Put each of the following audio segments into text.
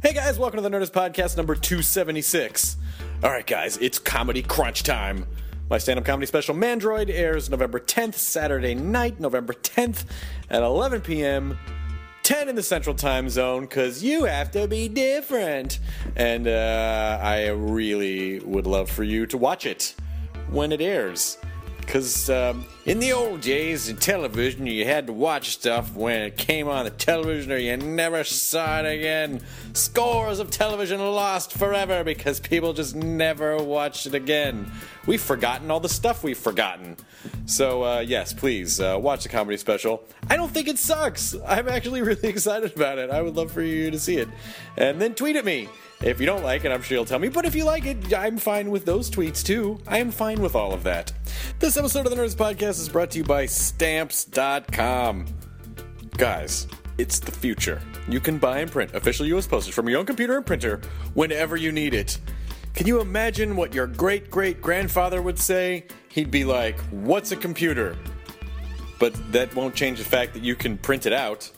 Hey guys, welcome to the Nerdist Podcast number 276. All right, guys, it's comedy crunch time. My stand up comedy special, Mandroid, airs November 10th, Saturday night, November 10th at 11 p.m. 10 in the central time zone because you have to be different. And uh, I really would love for you to watch it when it airs. Because um, in the old days in television, you had to watch stuff when it came on the television or you never saw it again. Scores of television lost forever because people just never watched it again. We've forgotten all the stuff we've forgotten. So, uh, yes, please uh, watch the comedy special. I don't think it sucks. I'm actually really excited about it. I would love for you to see it. And then tweet at me. If you don't like it, I'm sure you'll tell me. But if you like it, I'm fine with those tweets too. I am fine with all of that. This episode of the Nerdist Podcast is brought to you by Stamps.com. Guys, it's the future. You can buy and print official U.S. postage from your own computer and printer whenever you need it. Can you imagine what your great great grandfather would say? He'd be like, What's a computer? But that won't change the fact that you can print it out.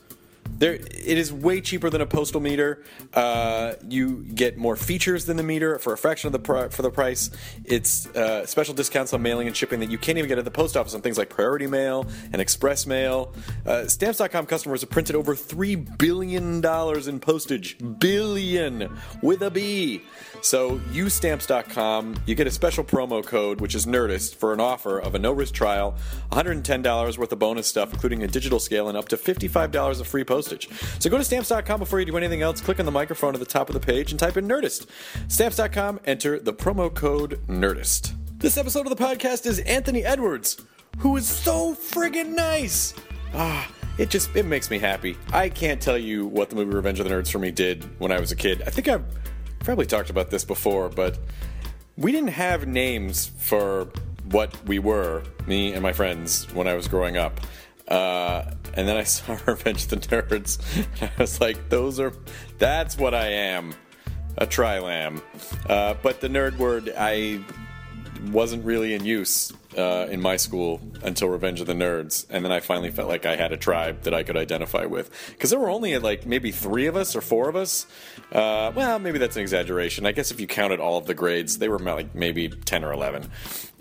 There, it is way cheaper than a postal meter. Uh, you get more features than the meter for a fraction of the pri- for the price. It's uh, special discounts on mailing and shipping that you can't even get at the post office on things like priority mail and express mail. Uh, Stamps.com customers have printed over three billion dollars in postage. Billion with a B. So use Stamps.com. You get a special promo code, which is Nerdist, for an offer of a no-risk trial, $110 worth of bonus stuff, including a digital scale, and up to $55 of free postage. So go to Stamps.com before you do anything else. Click on the microphone at the top of the page and type in Nerdist. Stamps.com. Enter the promo code Nerdist. This episode of the podcast is Anthony Edwards, who is so friggin' nice. Ah, it just it makes me happy. I can't tell you what the movie Revenge of the Nerds for me did when I was a kid. I think I've probably talked about this before, but we didn't have names for what we were, me and my friends, when I was growing up. Uh, and then I saw Revenge of the Nerds, and I was like, those are, that's what I am, a trilamb. Uh, but the nerd word, I wasn't really in use uh, in my school until Revenge of the Nerds, and then I finally felt like I had a tribe that I could identify with. Because there were only like maybe three of us or four of us. Uh, well, maybe that's an exaggeration. I guess if you counted all of the grades, they were like maybe ten or eleven.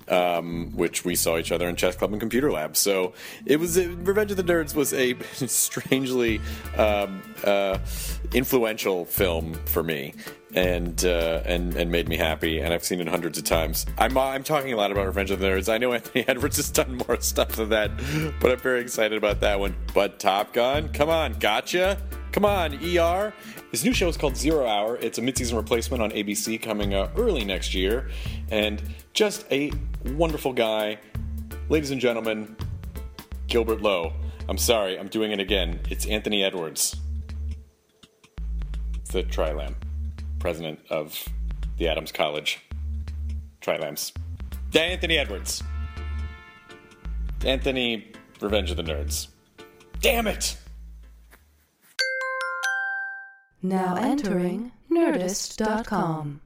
Um, which we saw each other in chess club and computer lab. So it was uh, Revenge of the Nerds was a strangely um, uh, influential film for me, and uh, and and made me happy. And I've seen it hundreds of times. I'm I'm talking a lot about Revenge of the Nerds. I know Anthony Edwards has done more stuff than that, but I'm very excited about that one. But Top Gun, come on, gotcha. Come on, ER. His new show is called Zero Hour. It's a mid-season replacement on ABC coming uh, early next year, and just a wonderful guy, ladies and gentlemen. Gilbert Lowe. I'm sorry, I'm doing it again. It's Anthony Edwards. The Trilamb, president of the Adams College. Trilambs. Anthony Edwards. Anthony, Revenge of the Nerds. Damn it! Now entering Nerdist.com.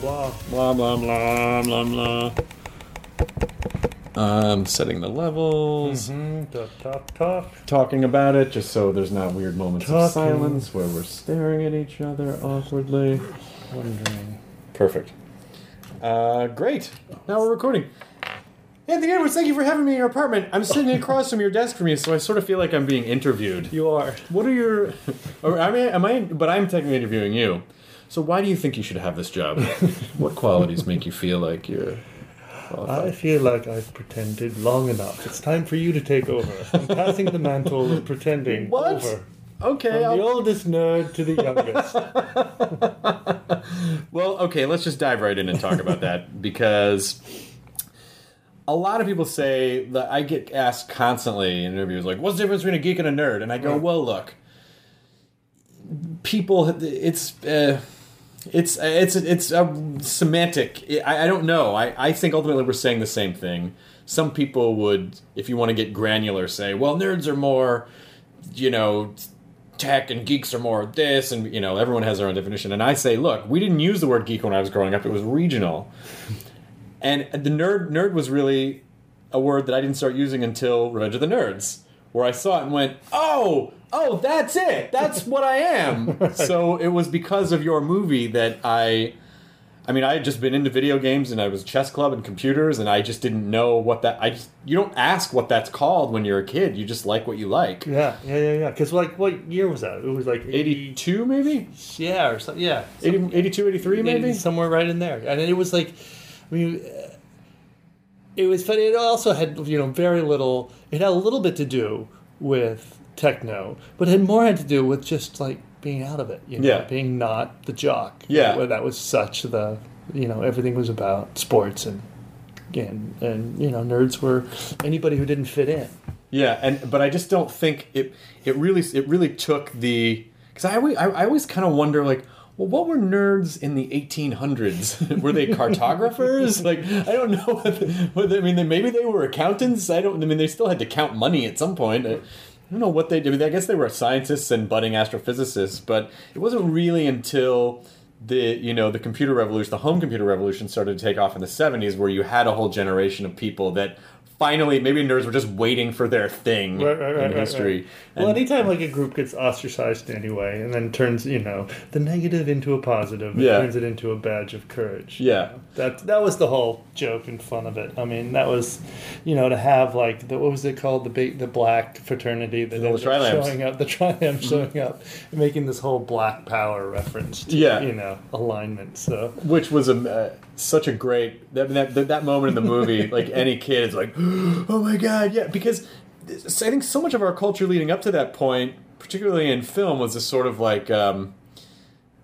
Blah, blah, blah, blah, blah, blah, blah. Um, setting the levels, Talk, talk, talk. talking about it, just so there's not weird moments of silence where we're staring at each other awkwardly. Wondering. Perfect. Uh, great. Now we're recording. Anthony Edwards, thank you for having me in your apartment. I'm sitting across from your desk from you, so I sort of feel like I'm being interviewed. You are. What are your? Or I mean, am I? But I'm technically interviewing you. So why do you think you should have this job? what qualities make you feel like you're? I feel like I've pretended long enough. It's time for you to take over. I'm passing the mantle of pretending What? over. Okay. From the oldest nerd to the youngest. Well, okay, let's just dive right in and talk about that because a lot of people say that I get asked constantly in interviews, like, what's the difference between a geek and a nerd? And I go, well, look, people, it's. Uh, it's it's it's a semantic. I, I don't know. I, I think ultimately we're saying the same thing. Some people would, if you want to get granular, say, well, nerds are more, you know, tech and geeks are more this, and you know, everyone has their own definition. And I say, look, we didn't use the word geek when I was growing up; it was regional. And the nerd nerd was really a word that I didn't start using until Revenge of the Nerds, where I saw it and went, oh, oh, that's it, that's what I am. So it was because of your movie that I. I mean, I had just been into video games and I was chess club and computers, and I just didn't know what that. I just you don't ask what that's called when you're a kid. You just like what you like. yeah, yeah, yeah, yeah. Because like, what year was that? It was like 80, 82 maybe yeah, or something. Yeah, 80, 82 83 maybe somewhere right in there. And it was like, I mean, it was funny. It also had you know very little. It had a little bit to do with techno, but it had more had to do with just like being out of it. You know, Yeah. being not the jock. Yeah. Where that was such the you know everything was about sports and and and you know nerds were anybody who didn't fit in. Yeah, and but I just don't think it. It really it really took the because I always I, I always kind of wonder like. Well, what were nerds in the 1800s? were they cartographers? like, I don't know. What the, what they- I mean, they, maybe they were accountants. I don't. I mean, they still had to count money at some point. I, I don't know what they did. I guess they were scientists and budding astrophysicists, but it wasn't really until the you know the computer revolution, the home computer revolution, started to take off in the 70s, where you had a whole generation of people that finally maybe nerds were just waiting for their thing right, right, in right, history. Well, And- anytime like a group gets ostracized anyway, and then turns you know the negative into a positive, and Yeah. turns it into a badge of courage. Yeah. that that was the whole joke and fun of it. I mean, that was, you know, to have like the what was it called the the black fraternity that The showing up, the Trilambs showing up, and making this whole black power reference to Yeah. you know alignment. So which was a uh, such a great that, that that moment in the movie. like any kid is like, oh my god, yeah, because I think so much of our culture leading up to that point, particularly in film, was this sort of like. Um,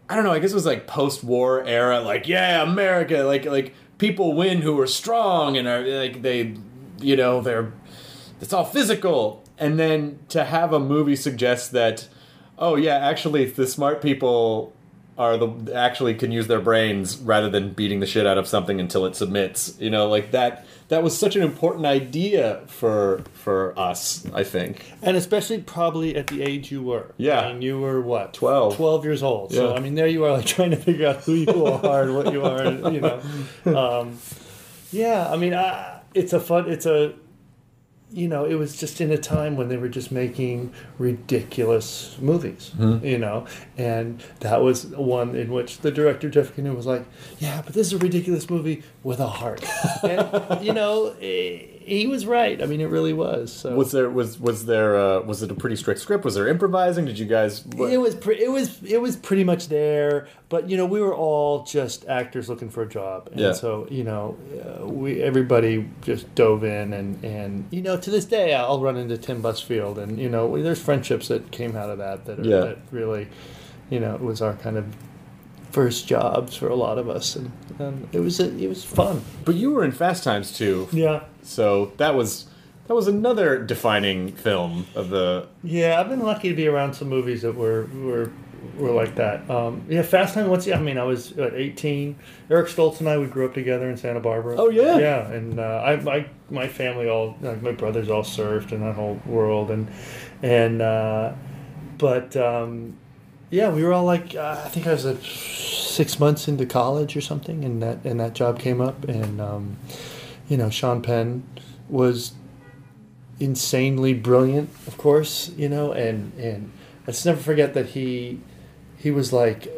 I don't know. I guess it was like post-war era. Like, yeah, America. Like, like people win who are strong and are like they, you know, they're. It's all physical, and then to have a movie suggest that, oh yeah, actually the smart people are the actually can use their brains rather than beating the shit out of something until it submits. You know, like that. That was such an important idea for for us. I think. and especially probably at the age you were. Yeah. I mean, you were what 12. 12 years old. Yeah. So I mean, there you are, like trying to figure out who you are and what you are. and, You know, um, yeah. I mean, I, it's a fun. It's a you know, it was just in a time when they were just making ridiculous movies, you know, and that was one in which the director Jeff Kanew was like, "Yeah, but this is a ridiculous movie with a heart," and you know, eh, he was right. I mean, it really was. So Was there was was there uh, was it a pretty strict script? Was there improvising? Did you guys? What? It was pre- it was it was pretty much there, but you know we were all just actors looking for a job, and Yeah. so you know uh, we everybody just dove in, and and you know to this day I'll run into Tim Busfield, and you know there's friendships that came out of that that are, Yeah. that really, you know, it was our kind of first jobs for a lot of us, and, and it was a, it was fun. But you were in Fast Times too, Yeah. so that was that was another defining film of the. Yeah, I've been lucky to be around some movies that were were were like that. Um, yeah, Fast Time. Once, I mean, I was what, eighteen. Eric Stoltz and I we grew up together in Santa Barbara. Oh, yeah? yeah. And uh, I, my my family all like my brothers all surfed in that whole world, and and uh, but um, yeah, we were all like uh, I think I was like six months into college or something, and that and that job came up, and um, you know Sean Penn was insanely brilliant, of course, you know, and and I just never forget that he he was like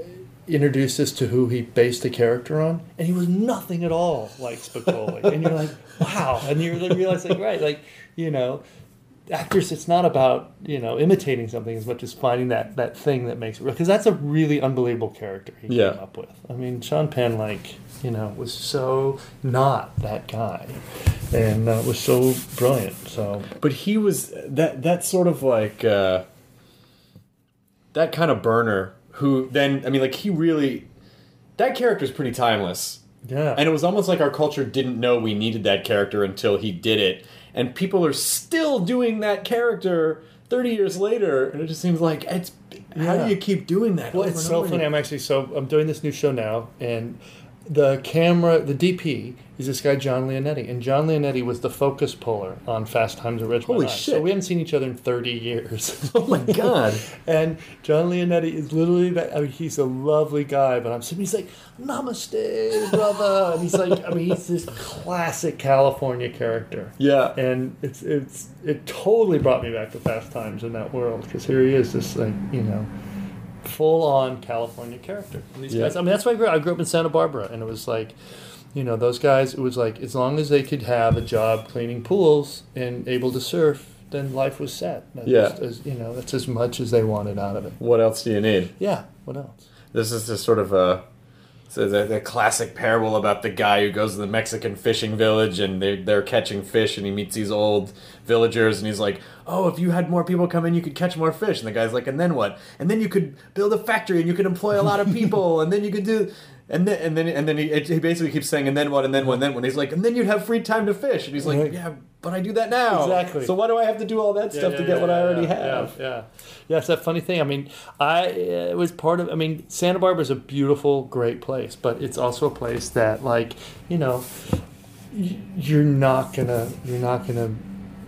introduced us to who he based the character on, and he was nothing at all like Spicoli, and you're like, wow, and you realize like, right, like you know. Actors, it's not about you know imitating something as much as finding that that thing that makes it real. Because that's a really unbelievable character he Yeah. came up with. I mean, Sean Penn, like you know, was so not that guy, and uh, was so brilliant. So But he was that that sort of like uh, that kind of burner who then I mean like he really that character's pretty timeless. yeah, And it was almost like our culture didn't know we needed that character until he did it. And people are still doing that character 30 years later. And it just seems like it's how do you keep doing that? Well, it's so funny. I'm actually so I'm doing this new show now, and the camera, the DP is this guy John Leonetti, and John Leonetti was the focus puller on Fast Times at Holy High. shit. So we haven't seen each other in 30 years. Oh my god. and John Leonetti is literally that. I mean, he's a lovely guy, but I'm sitting. He's like, "Namaste, brother," and he's like, I mean, he's this classic California character. Yeah. And it's it's it totally brought me back to Fast Times in that world because here he is, this like you know, full on California character. And these Yeah. guys, I mean, that's why I grew. I grew up in Santa Barbara, and it was like, you know, those guys. It was like as long as they could have a job cleaning pools and able to surf, then life was set. That's Yeah. just as, you know, that's as much as they wanted out of it. What else do you need? Yeah. What else? This is just sort of a so the, the classic parable about the guy who goes to the Mexican fishing village and they, they're catching fish and he meets these old villagers and he's like, "Oh, if you had more people come in, you could catch more fish." And the guy's like, "And then what? And then you could build a factory and you could employ a lot of people and then you could do." And then, and then, and then he, he basically keeps saying, and then what, and then what, and then what. He's like, and then you'd have free time to fish. And he's like, Right. yeah, but I do that now. Exactly. So why do I have to do all that stuff to get what I already yeah, have? Yeah, yeah, yeah. It's that funny thing. I mean, I it was part of. I mean, Santa Barbara is a beautiful, great place, but it's also a place that, like, you know, you're not gonna, you're not gonna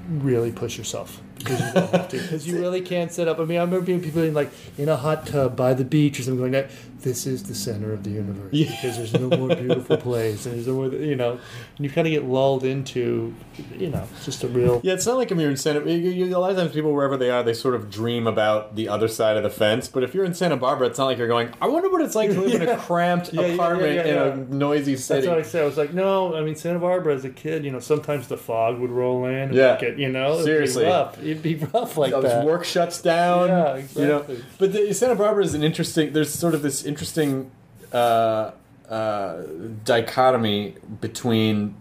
really push yourself because you don't have to. Because you really can't set up. I mean, I remember being people in like in a hot tub by the beach or something going that. This is the center of the universe because there's no more beautiful place, and there's no more, you know, and you kind of get lulled into, you know, it's just a real. Yeah, it's not like if you're in Santa. You, you, a lot of times, people wherever they are, they sort of dream about the other side of the fence. But if you're in Santa Barbara, it's not like you're going. I wonder what it's like to live in a cramped Yeah, yeah, yeah, apartment yeah, yeah. in a noisy city. That's what I said. I was like, no. I mean, Santa Barbara as a kid, you know, sometimes the fog would roll in. And Yeah. Get, you know, seriously it'd be rough. It'd be rough like that. work shuts down. Yeah, You know, but the, Santa Barbara is an interesting. There's sort of this interesting uh, uh, dichotomy between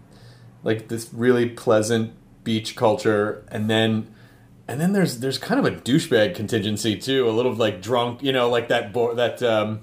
like this really pleasant beach culture and then. And then there's there's kind of a douchebag contingency too, a little like drunk, you know, like that bo- that um,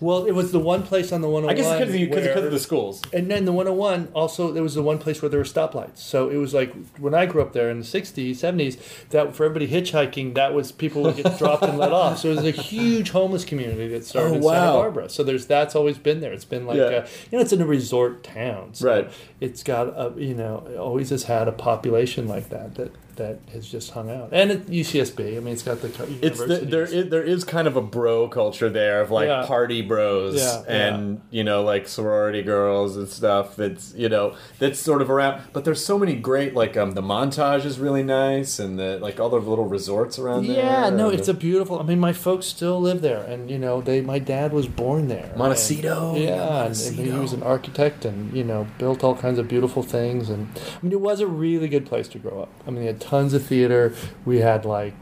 Well, it was the one place on the 101. I guess because because where- of the schools. And then the 101 also there was the one place where there were stoplights. So it was like when I grew up there in the 60s, 70s, that for everybody hitchhiking, that was people would get dropped and let off. So it was a huge homeless community that started Oh, in Santa. Barbara. So there's that's always been there. It's been like Yeah. a, you know it's in a resort town. So Right. It's got a you know it always has had a population like that that that has just hung out. And at UCSB, I mean it's got the It's the, there. There is kind of a bro culture there of like Yeah. party bros Yeah, and you know like sorority girls and stuff that's you know that's sort of around but there's so many great like um the montage is really nice and the like all the little resorts around there Yeah, no, it's a beautiful. I mean, my folks still live there, and you know, they. My dad was born there. Montecito, And- yeah, and, and he was an architect, and you know, built all kinds of beautiful things. And I mean, it was a really good place to grow up. I mean, they had tons of theater. We had like,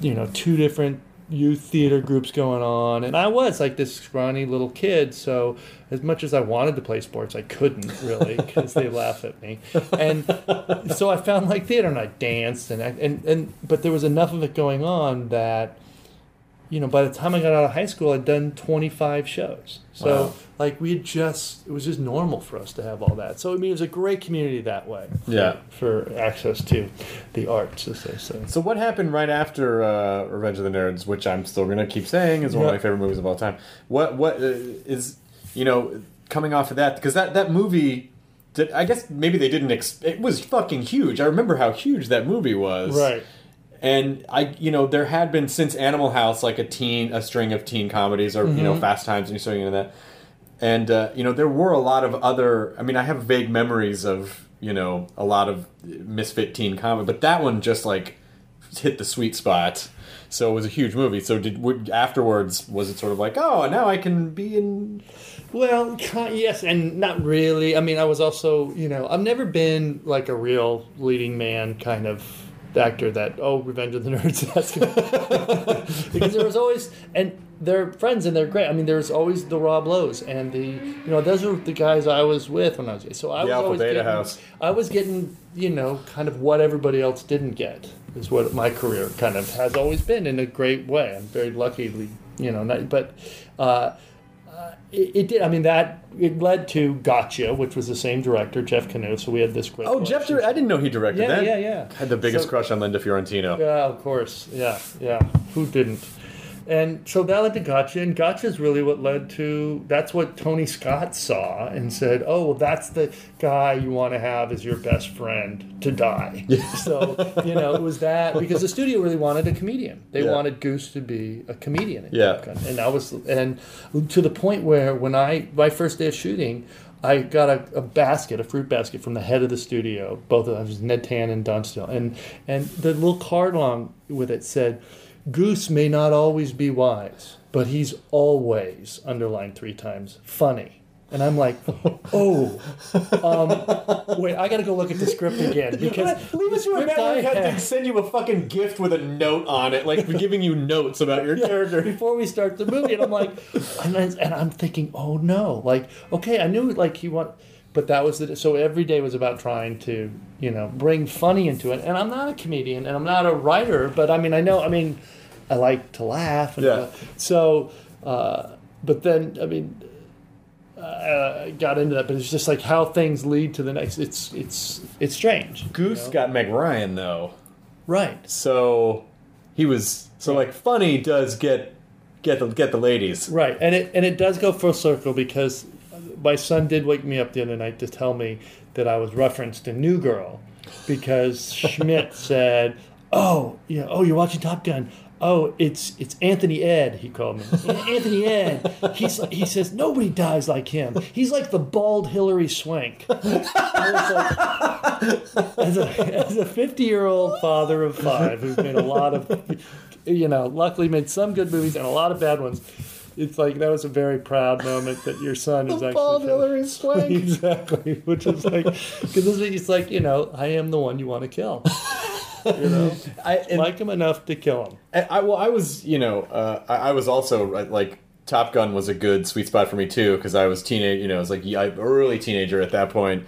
you know, two different youth theater groups going on, and I was like this scrawny little kid. So as much as I wanted to play sports, I couldn't really because they laugh at me. And so I found like theater, and I danced, and I, and and but there was enough of it going on that you know, by the time I got out of high school, I'd done 25 shows. So, Wow. like, we had just, it was just normal for us to have all that. So, I mean, it was a great community that way. For, Yeah. For access to the arts, as they say. So what happened right after uh, Revenge of the Nerds, which I'm still gonna keep saying is one of my favorite movies of all time? What what uh, is you know coming off of that because that that movie. Did, I guess maybe they didn't. Ex- it was fucking huge. I remember how huge that movie was. Right. And I, you know, there had been since Animal House like a teen, a string of teen comedies, or you know, Fast Times, and you're into that. and uh, you know there were a lot of other. I mean, I have vague memories of you know a lot of misfit teen comedy, but that one just like hit the sweet spot. So it was a huge movie. So did would, afterwards was it sort of like oh now I can be in Well, yes, and not really. I mean, I was also, you know, I've never been like a real leading man kind of actor that oh, Revenge of the Nerds. That's good. because there was always and they're friends and they're great. I mean, there's always the Rob Lowe's and the you know those are the guys I was with when I was so I The was Alpha always Beta getting, House. I was getting you know kind of what everybody else didn't get is what my career kind of has always been in a great way. I'm very luckily you know not, but. Uh, it, it did. I mean, that it led to Gotcha, which was the same director, Jeff Kanew. So we had this great. oh Jeff I didn't know he directed Yeah, that yeah, yeah. had the biggest So- crush on Linda Fiorentino Yeah, of course. Yeah, yeah. Who didn't? And so that led to Gotcha, and Gotcha is really what led to. That's what Tony Scott saw and said, "Oh, well, that's the guy you want to have as your best friend to die." so you know, it was that because the studio really wanted a comedian. They Yeah. wanted Goose to be a comedian. in Yeah. Gun. and I was, and to the point where when I my first day of shooting. I got a, a basket, a fruit basket from the head of the studio. Both of them, was Ned Tanen and Dawn Steel, and and the little card along with it said, "Goose may not always be wise, but he's always underlined three times funny." And I'm like, "Oh, um, wait, I got to go look at the script again because Leave us to a script I had to send you a fucking gift with a note on it, like giving you notes about your character. before we start the movie, and I'm like, and, and I'm thinking, oh no, like okay, I knew like he want, but that was the so every day was about trying to you know bring funny into it, and I'm not a comedian and I'm not a writer, but I mean I know I mean I like to laugh, and Yeah. so uh, but then I mean. Uh, I got into that, but it's just like how things lead to the next. It's it's it's strange. Goose got Meg Ryan though, Right. so he was so like funny does get get the get the ladies. Right, and it and it does go full circle because my son did wake me up the other night to tell me that I was referenced in New Girl because Schmidt said, "Oh, yeah, oh, you're watching Top Gun." Oh, it's it's Anthony Ed. He called me Anthony Ed. He's he says nobody dies like him. He's like the bald Hilary Swank. Like, as a 50 year old father of five who's made a lot of, you know, luckily made some good movies and a lot of bad ones. It's like that was a very proud moment that your son is actually Bald Hilary Swank. exactly, which is like because it's like you know I am the one you want to kill. You know, I, and like him enough to kill him. I, I well, I was you know uh, I, I was also like Top Gun was a good sweet spot for me too because I was teenage you know I was like early teenager at that point,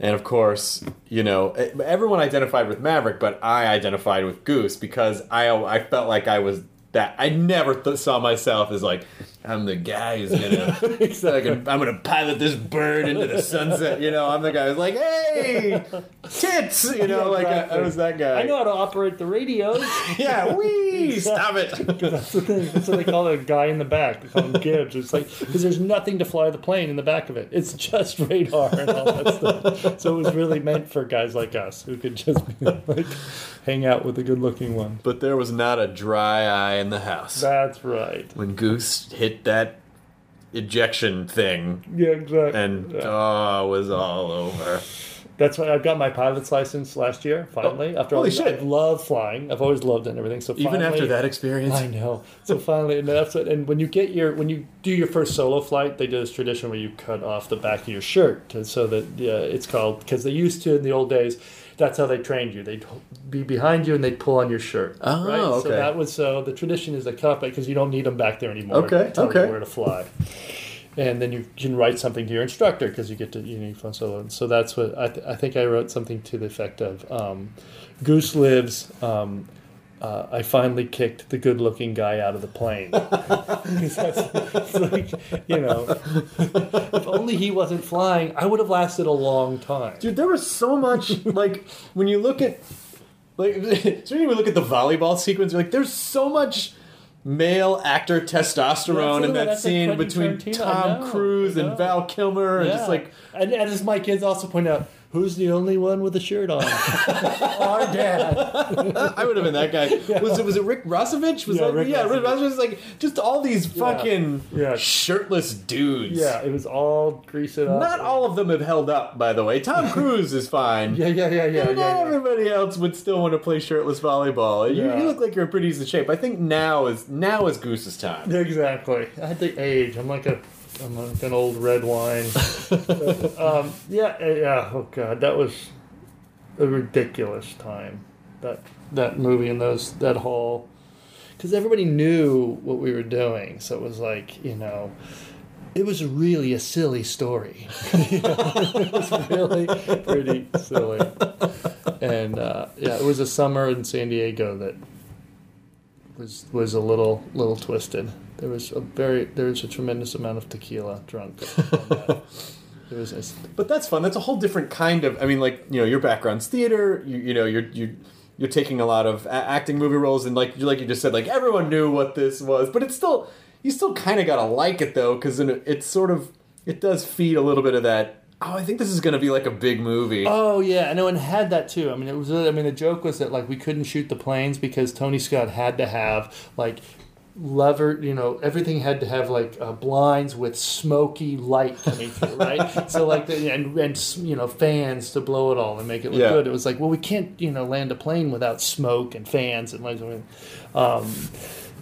and of course you know everyone identified with Maverick, but I identified with Goose because I I felt like I was that I never th- saw myself as like I'm the guy who's gonna I'm gonna pilot this bird into the sunset. You know I'm the guy who's like hey tits you know like I, I was that guy. I know how to operate the radios. Yeah, wee! Stop it. That's the thing. That's what they call the guy in the back. They call him Gibbs. It's like because there's nothing to fly the plane in the back of it. It's just radar and all that stuff. So it was really meant for guys like us who could just like hang out with a good-looking one. But there was not a dry eye in the house That's right. when Goose hit that ejection thing, Yeah, exactly. and Yeah. oh, it was all over. That's why I got my pilot's license last year. Finally, oh, after all, Oh, holy these- shit. I love flying. I've always loved it and everything. So Even after that experience, I know. So finally, and that's what. And when you get your when you do your first solo flight, they do this tradition where you cut off the back of your shirt to, so that yeah, it's called because they used to in the old days. That's how they trained you. They'd be behind you and they'd pull on your shirt. Oh, right? So that was so the tradition is cut off because you don't need them back there anymore. Okay, to tell you okay. where to fly. And then you can write something to your instructor because you get to you know fly solo. And so that's what I, th- I think I wrote something to the effect of um, Goose lives. Um, uh, I finally kicked the good-looking guy out of the plane. that's, it's like, you know, if only he wasn't flying, I would have lasted a long time. dude, there was so much like when you look at like so when you look at the volleyball sequence, you're like there's so much male actor testosterone in that that's like scene between Tarantino, Tom know, Cruise and. Val Kilmer, and just like and, and as my kids also point out, Who's the only one with a shirt on? Our dad. I would have been that guy. Was it was it Rick Rossovich? Was Yeah, that, Rick yeah, Rick Rossovich. Rossovich was like just all these fucking Yeah. shirtless dudes. Yeah, it was all grease it up. Not all of them have held up, by the way. Tom Cruise is fine. Yeah, yeah, yeah, yeah, Not yeah. yeah. everybody else would still want to play shirtless volleyball. You, you look like you're in pretty decent shape. I think now is now is Goose's time. Exactly. I had the age. I'm like a, I'm like an old red wine. Um, yeah, yeah. Oh god, that was a ridiculous time. That that movie and those that whole, because everybody knew what we were doing, so it was like you know. It was really a silly story. You know, it was really pretty silly. And uh, yeah, it was a summer in San Diego that was was a little little twisted. There was a very there was a tremendous amount of tequila drunk. was a, But that's fun. That's a whole different kind of. I mean, like you know, your background's theater. You, you know, you're you you're taking a lot of a- acting movie roles, and like like you just said, like everyone knew what this was, but it's still you still kind of gotta like it though, because it's sort of it does feed a little bit of that. Oh, I think this is gonna be like a big movie. oh yeah, I know, and had that too. I mean, it was. I mean, the joke was that like we couldn't shoot the planes because Tony Scott had to have like lever you know everything had to have like uh, blinds with smoky light coming through right? So like the, and and you know fans to blow it all and make it look Yeah. good. It was like well we can't you know land a plane without smoke and fans and like um,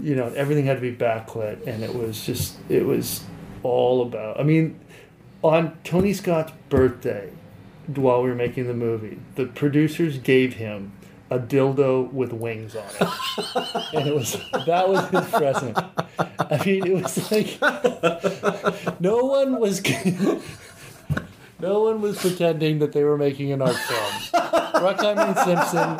you know everything had to be backlit and it was just it was all about i mean on tony scott's birthday while we were making the movie the producers gave him a dildo with wings on it and it was that was his present i mean it was like no one was no one was pretending that they were making an art film bruckheimer and simpson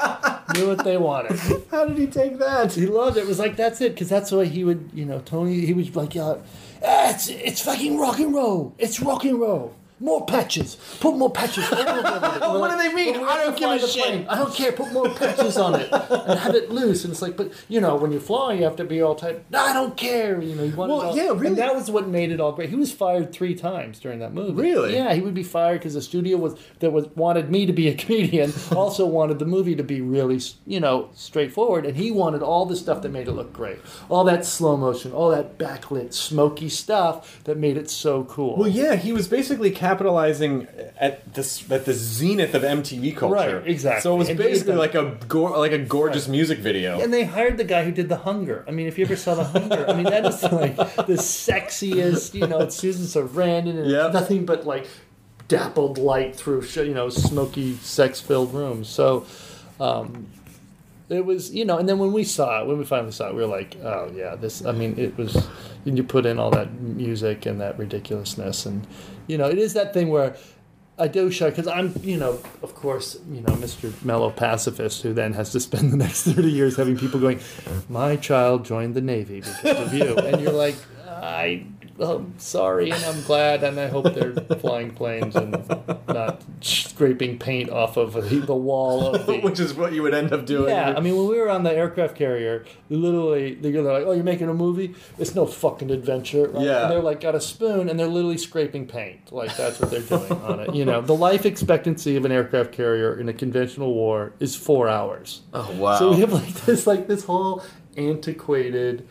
knew what they wanted How did he take that? he loved it. It was like that's it because that's the way he would, you know, Tony. He was like, yeah, ah, it's it's fucking rock and roll. It's rock and roll. More patches. Put more patches. all over it." We're What do they mean? I don't give a shit." plane. I don't care. Put more patches on it and have it loose. And it's like, but you know, when you fly, you have to be all tight. No, I don't care. You know, you want Well, it all. yeah, really. And that was what made it all great. He was fired three times during that movie. Really? Yeah, he would be fired because the studio was that was wanted me to be a comedian, also wanted the movie to be really, you know, straightforward, and he wanted all the stuff that made it look great, all that slow motion, all that backlit, smoky stuff that made it so cool. Well, yeah, he was basically capitalizing at this at the zenith of MTV culture. Right, exactly. So it was And basically like a go- like a gorgeous music video. And they hired the guy who did The Hunger. I mean, if you ever saw The Hunger, I mean, that is like the sexiest, you know, it's Susan Sarandon and Yep. nothing but like dappled light through, you know, smoky, sex filled rooms. So, um, it was, you know, and then when we saw it, when we finally saw it, we were like, oh, yeah, this, I mean, it was, you put in all that music and that ridiculousness. And, you know, it is that thing where I do shy because I'm, you know, of course, you know, Mr. Mellow pacifist who then has to spend the next 30 years having people going, my child joined the Navy because of you. And you're like, I, I'm sorry and I'm glad and I hope they're flying planes and not scraping paint off of the, the wall of the. which is what you would end up doing. Yeah, I mean, when we were on the aircraft carrier, literally, they're like, "Oh, you're making a movie? It's no fucking adventure." Right? Yeah. And they're like, got a spoon, and they're literally scraping paint. Like that's what they're doing on it. You know, the life expectancy of an aircraft carrier in a conventional war is four hours. Oh wow. So we have like this, like this whole antiquated,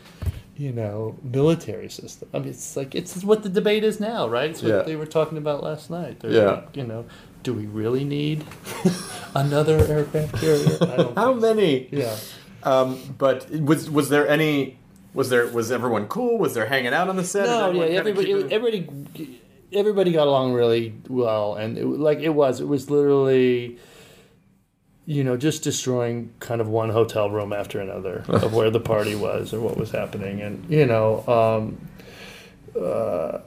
you know, military system. I mean, it's like it's what the debate is now, right? It's what Yeah. they were talking about last night. They're Yeah. like, you know, do we really need another aircraft carrier? I don't. How think so. many? Yeah. Um, but was was there any? Was there was everyone cool? Was there hanging out on the set? No, yeah, everybody, keeping- everybody, everybody got along really well, and it, like it was, it was literally, you know, just destroying kind of one hotel room after another of where the party was or what was happening, and you know, um, uh,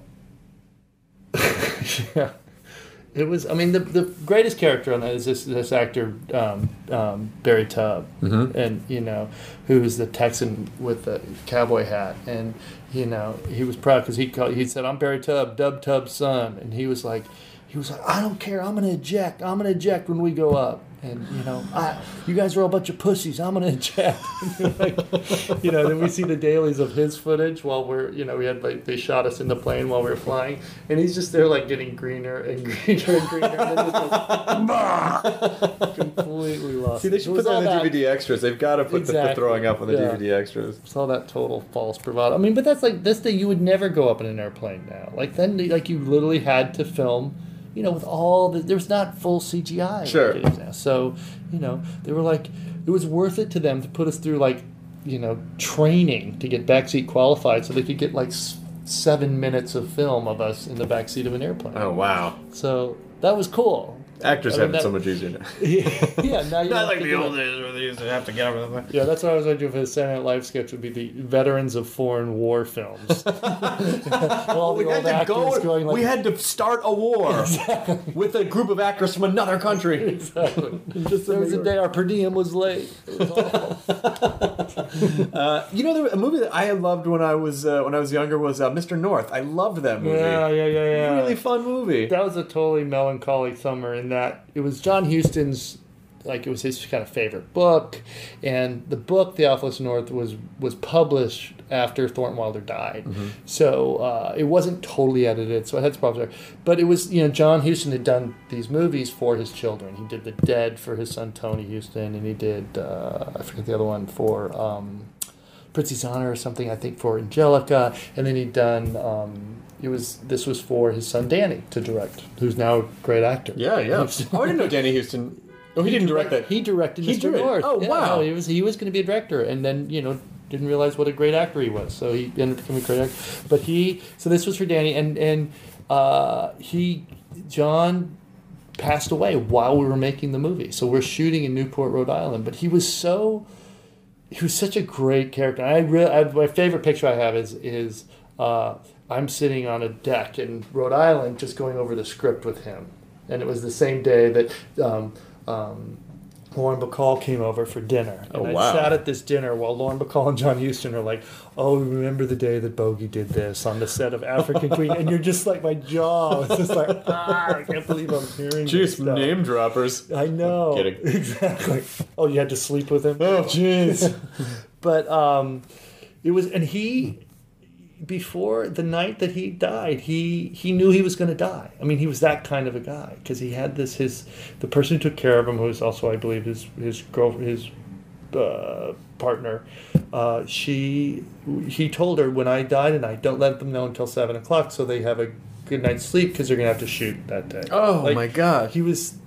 yeah. It was. I mean, the the greatest character on that is this this actor um, um, Barry Tubb, and you know, who's the Texan with the cowboy hat, and you know, he was proud because he called, he said, "I'm Barry Tubb, Dub Tubb's son," and he was like, he was like, "I don't care, I'm gonna eject, I'm gonna eject when we go up," And you know, I, you guys are all a bunch of pussies. I'm gonna eject. like, you know, then we see the dailies of his footage while we're, you know, we had like they shot us in the plane while we were flying, and he's just there like getting greener and greener and greener, and then just like, completely lost. See, they should put that all the DVD extras. They've got to put the, the throwing up on the Yeah. DVD extras. It's all that total false bravado. I mean, but that's like this thing you would never go up in an airplane now. Like then, like you literally had to film, you know, with all the there's not full CGI. Sure. now. So you know they were like it was worth it to them to put us through like you know training to get backseat qualified so they could get like s- seven minutes of film of us in the backseat of an airplane. Oh wow, So that was cool. Actors I mean, have it that- so much easier now. yeah, now you Not like the old days where they used to have to get over the Yeah, that's what I was going to do for the Saturday Night Live sketch would be the veterans of foreign war films. All the old actors going like, we had to start a war with a group of actors from another country. exactly. there was a day our per diem was late. It was awful. Uh, you know, there, a movie that I loved when I was uh, when I was younger was uh, Mr. North. I loved that movie. yeah, yeah, yeah, yeah. Really fun movie. That was a totally melancholy summer in that it was John Huston's like it was his kind of favorite book, and the book Theophilus North was was published after Thornton Wilder died, so uh, it wasn't totally edited, so it had some problems there. But it was you know John Huston had done these movies for his children. He did The Dead for his son Tony Huston, and he did uh, I forget the other one for. Um, Prizzi's Honor or something, I think, for Anjelica, and then he'd done. Um, it was this was for his son Danny to direct, who's now a great actor. Yeah, yeah. Oh, I didn't know Danny Huston. Oh, he didn't direct that. He directed He Mr. Oh, Yeah, wow. no, he was he was going to be a director, and then you know didn't realize what a great actor he was, so he ended up becoming a great actor. But he so this was for Danny, and and uh, he John passed away while we were making the movie. So we're shooting in Newport, Rhode Island. But he was so he was such a great character. I really I, my favorite picture I have is is uh, I'm sitting on a deck in Rhode Island, just going over the script with him, and it was the same day that. Um, um, Lauren Bacall came over for dinner. And Oh, I sat at this dinner while Lauren Bacall and John Huston are like, Oh, remember the day that Bogie did this on the set of African Queen? And you're just like, my jaw is just like, ah, I can't believe I'm hearing this Jeez, name droppers. I know. Kidding. Exactly. Oh, you had to sleep with him? Oh, jeez. but um, it was, and he, before the night that he died, he he knew he was going to die. I mean, he was that kind of a guy because he had this his the person who took care of him, who was also, I believe, his his girl his uh, partner. Uh, she he told her when I die tonight, don't let them know until seven o'clock, so they have a good night's sleep because they're going to have to shoot that day. Oh Like, my god. he was,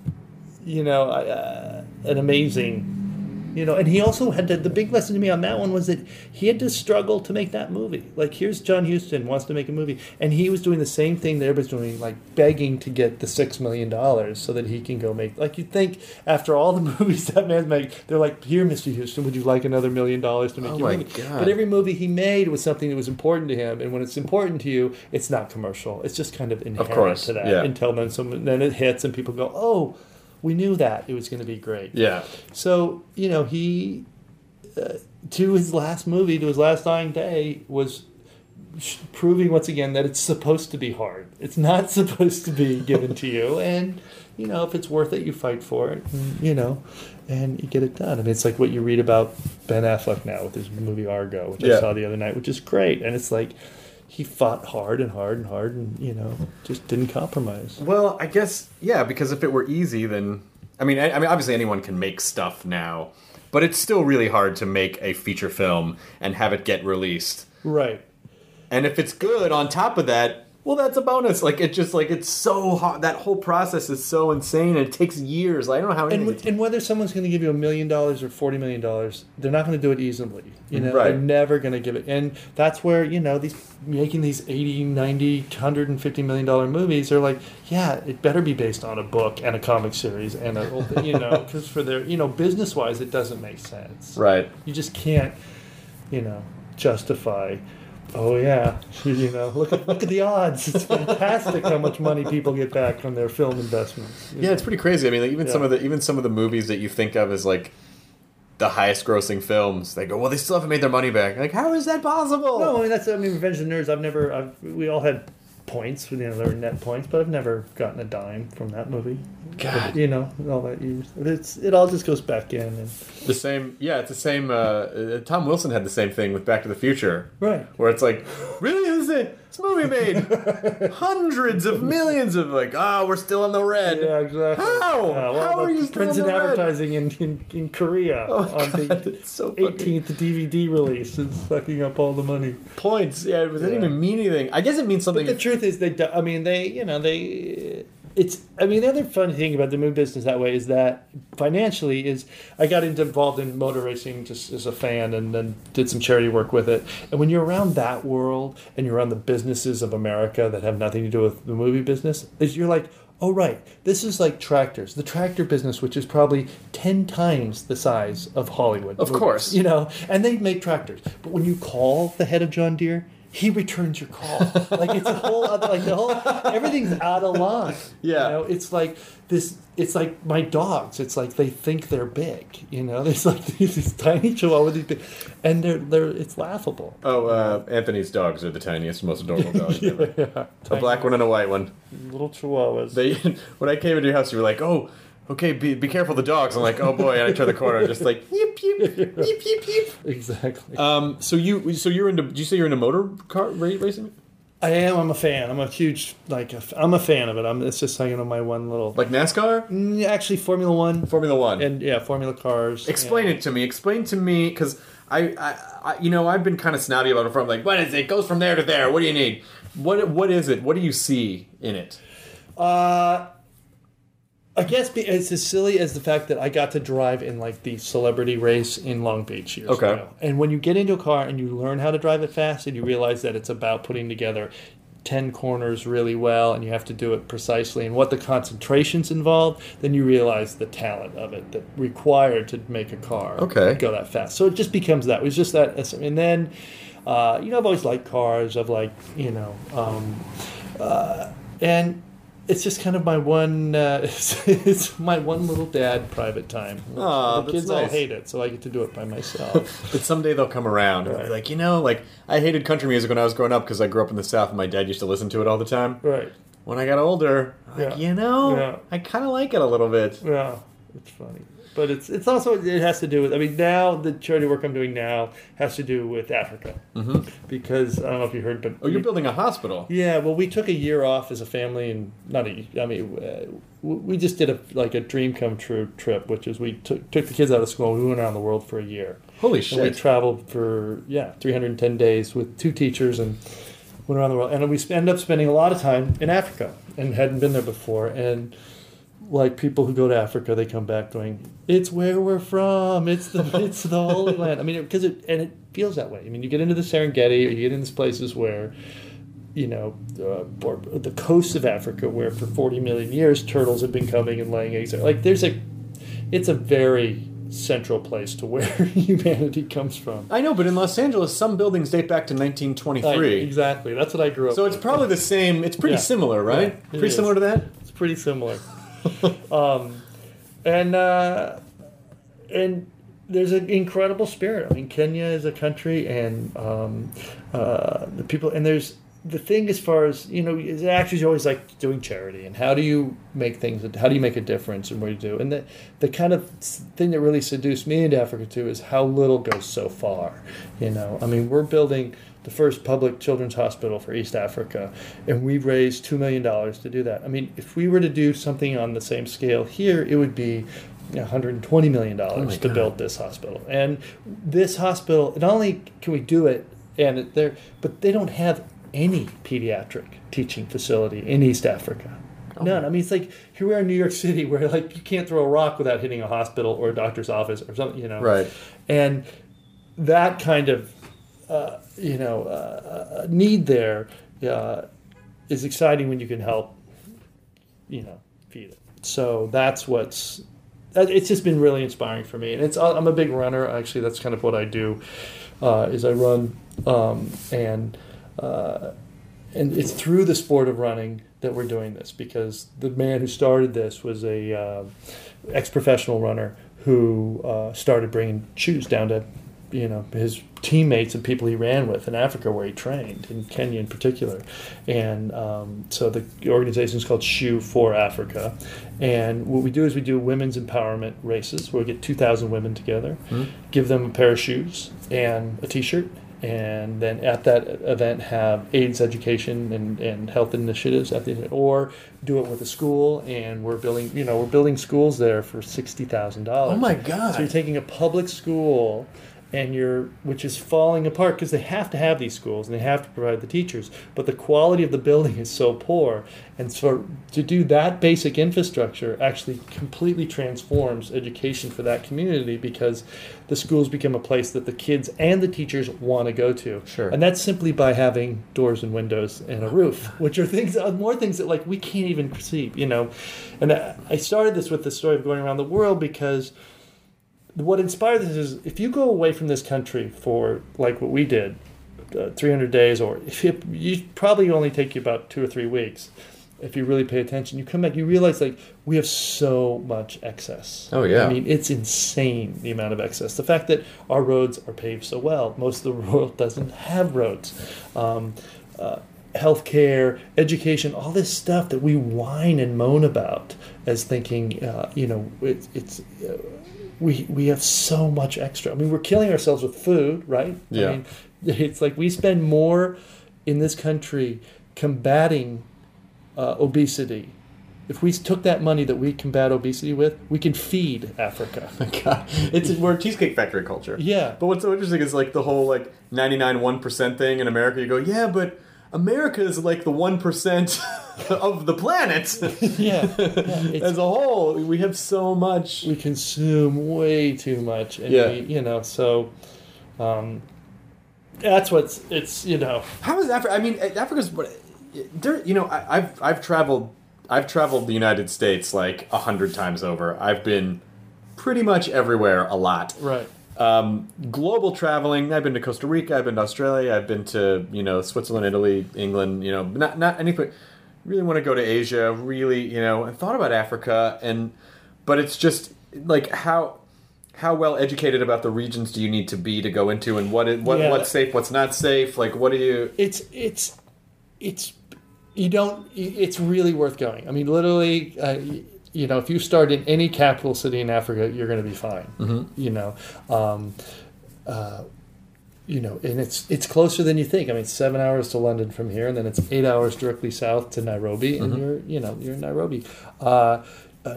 you know, uh, an amazing, you know, and he also had to, the big lesson to me on that one was that he had to struggle to make that movie. Like, here's John Huston wants to make a movie, and he was doing the same thing that everybody's doing, like begging to get the six million dollars so that he can go make. Like, you'd think after all the movies that man's made, they're like, here, Mr. huston would you like another million dollars to make Oh your movie? God. But every movie he made was something that was important to him, and when it's important to you, it's not commercial. It's just kind of inherent course, to that yeah. until then, then it hits and people go, "Oh, we knew that it was going to be great." Yeah. So you know, he uh, to his last movie, to his last dying day, was sh- proving once again that it's supposed to be hard. It's not supposed to be given to you, and you know, if it's worth it, you fight for it. And, you know. And you get it done. I mean, it's like what you read about Ben Affleck now with his movie Argo, which I saw the other night, which is great. And it's like he fought hard and hard and hard, and you know, just didn't compromise. Well, I guess yeah, because if it were easy, then I mean, I, I mean, obviously anyone can make stuff now, but it's still really hard to make a feature film and have it get released. Right. And if it's good, on top of that, well, that's a bonus. Like it just like it's so hard. That whole process is so insane, and it takes years. Like, I don't know how. And, anything- and whether someone's going to give you a million dollars or forty million dollars, they're not going to do it easily. You know, Right. they're never going to give it. And that's where you know these making these 80, 90, 150 million dollar movies are like, yeah, it better be based on a book and a comic series and a you know, because for their you know business wise, it doesn't make sense. right. You just can't, you know, justify. Oh yeah, you know, look at look at the odds. It's fantastic how much money people get back from their film investments. Yeah, it's pretty crazy. I mean, like, even some of the even some of the movies that you think of as like the highest grossing films, they go, well, they still haven't made their money back. Like, how is that possible? No, I mean that's I mean Revenge of the Nerds. I've never. I've we all had points. You know, there were net points, but I've never gotten a dime from that movie. God. you know, all that years. It's it all just goes back in and The same, yeah, it's the same. Uh, uh, Tom Wilson had the same thing with Back to the Future, right. where it's like, really, is it? This movie made hundreds of millions of like, oh, we're still in the red. Yeah, exactly. How? Yeah, well, How are you still in the red? advertising in, in, in Korea Oh, on God, the it's so fucking 18th DVD release is sucking up all the money. points. Yeah, it doesn't Yeah. even mean anything. I guess it means something. But the truth is, they. I mean, they. You know, they. It's. I mean, the other funny thing about the movie business that way is that financially is I got into, involved in motor racing just as a fan, and then did some charity work with it. And when you're around that world and you're around the businesses of America that have nothing to do with the movie business, is you're like. Oh right, this is like tractors. The tractor business, which is probably ten times the size of Hollywood. Of movies, course. you know, and they make tractors. But when you call the head of John Deere, he returns your call. like it's a whole other, like the whole everything's out of line. Yeah. you know, it's like this. It's like my dogs. It's like they think they're big. You know, there's like these, these tiny chihuahua, these big, and they're they're it's laughable. oh, uh, Anthony's dogs are the tiniest, most adorable dogs ever. Yeah, A black one and a white one. little chihuahuas. They, when I came into your house, you were like, "Oh, okay, be, be careful the dogs." I'm like, "Oh boy!" And I turn the corner, just like, "Yip yip yip yip yip." exactly. Um, so you, so you're into? Did you say you're into motor car racing? I am. I'm a fan. I'm a huge like. A, I'm a fan of it. I'm. It's just like you know my one little. Like NASCAR, Mm, actually, Formula One Formula One? and yeah, Formula cars. Explain and- it to me. Explain to me, because I, I, I, you know, I've been kind of snotty about it. From like, what is it? Goes from there to there. What do you need? What, what is it? What do you see in it? Uh, I guess it's as silly as the fact that I got to drive in like the celebrity race in Long Beach years Okay. ago. And when you get into a car and you learn how to drive it fast, and you realize that it's about putting together ten corners really well, and you have to do it precisely, and what the concentrations involved, then you realize the talent of it that required to make a car Okay. go that fast. So it just becomes that. It was just that, and then. Uh, you know, I've always liked cars. I've like, you know, um, uh, and it's just kind of my one. Uh, it's, it's my one little dad private time. Aw, the kids all hate it, so I get to do it by myself. But someday they'll come around. and be like, you know, like I hated country music when I was growing up because I grew up in the South and my dad used to listen to it all the time. right? When I got older, I'm like, Yeah. you know, Yeah. I kind of like it a little bit. Yeah, it's funny, but it's it's also it has to do with. I mean, now the charity work I'm doing now has to do with Africa mm-hmm. because I don't know if you heard, but Oh, you're building a hospital. Yeah, well, we took a year off as a family, and not a. I mean, uh, we just did a like a dream come true trip, which is we took took the kids out of school. and We went around the world for a year. Holy And we traveled for yeah 310 days with two teachers and went around the world. And we ended up spending a lot of time in Africa and hadn't been there before. And like people who go to Africa, they come back going, "It's where we're from. It's the it's the Holy Land." I mean, because it and it feels that way. I mean, you get into the Serengeti, or you get into these places where you know, uh, or the coast of Africa, where for 40 million years turtles have been coming and laying eggs. there. Like, there's a, it's a very central place to where humanity comes from. I know, but in Los Angeles, some buildings date back to 1923. Like, exactly. That's what I grew up. So it's with. probably the same. It's pretty Yeah. similar, right? Yeah, pretty is. similar to that. It's pretty similar. um, and uh, and there's an incredible spirit. I mean, Kenya is a country, and um, uh, the people, and there's the thing as far as you know, is actually always like doing charity, and how do you make things? How do you make a difference, and what do you do? And the the kind of thing that really seduced me into Africa too is how little goes so far. You know, I mean, we're building the first public children's hospital for East Africa, and we raised two million dollars to do that. I mean, if we were to do something on the same scale here, it would be. you know, 120 million oh dollars to build this hospital, and this hospital. Not only can we do it, and it, there, but they don't have any pediatric teaching facility in East Africa. None. I mean, it's like here we are in New York City, where like you can't throw a rock without hitting a hospital or a doctor's office or something, you know. Right. And that kind of, uh, you know, uh, uh, need there uh, is exciting when you can help, you know, feed it. So that's what's. It's just been really inspiring for me, and it's. I'm a big runner. Actually, that's kind of what I do. Uh, is I run, um, and uh, and it's through the sport of running that we're doing this because the man who started this was a uh, ex-professional runner who uh, started bringing shoes down to you know his teammates and people he ran with in Africa where he trained in Kenya in particular, and um, so the organization is called Shoe for Africa, and what we do is we do women's empowerment races where we get two thousand women together, give them a pair of shoes and a T-shirt. And then at that event, have AIDS education and, and health initiatives at the or do it with a school. And we're building, you know, we're building schools there for sixty thousand dollars. Oh my God. So you're taking a public school and you're which is falling apart because they have to have these schools and they have to provide the teachers but the quality of the building is so poor. And so to do that basic infrastructure actually completely transforms education for that community because the schools become a place that the kids and the teachers want to go to. Sure. and that's simply by having doors and windows and a roof which are things uh, more things that like we can't even perceive you know? And I I started this with the story of going around the world because what inspired this is if you go away from this country for like what we did, uh, 300 days, or if it, you probably only take you about two or three weeks. If you really pay attention, you come back, you realize like we have so much excess. Oh, yeah. I mean, it's insane the amount of excess. The fact that our roads are paved so well, most of the world doesn't have roads. Um, uh, healthcare, education, all this stuff that we whine and moan about as thinking, uh, you know, it, it's uh, we we have so much extra. I mean, we're killing ourselves with food, right? Yeah. I mean, it's like we spend more in this country combating uh, obesity. If we took that money that we combat obesity with, we can feed Africa. God. It's we're cheesecake factory culture. Yeah. But what's so interesting is like the whole like 99 1% thing in America. You go, yeah, but America is like the 1% of the planet. yeah, yeah, As a whole, we have so much. we consume way too much and Yeah. we, you know so um, that's what's it's you know How is Africa? I mean, Africa's. There, you know, I, I've I've traveled. I've traveled the United States like a hundred times over. I've been pretty much everywhere a lot. right Um, global traveling. I've been to Costa Rica. I've been to Australia. I've been to you know Switzerland, Italy, England. You know, not not anything. Really want to go to Asia. Really, you know, I thought about Africa, and but it's just like how how well educated about the regions do you need to be to go into, and what is, what Yeah. what's safe, what's not safe. Like, what do you? it's it's it's you don't it's really worth going i mean literally uh, you know if you start in any capital city in africa you're going to be fine. You know um, uh, you know and it's it's closer than you think. I mean it's seven hours to london from here and then it's eight hours directly south to nairobi and you're you know you're in nairobi. Uh, uh,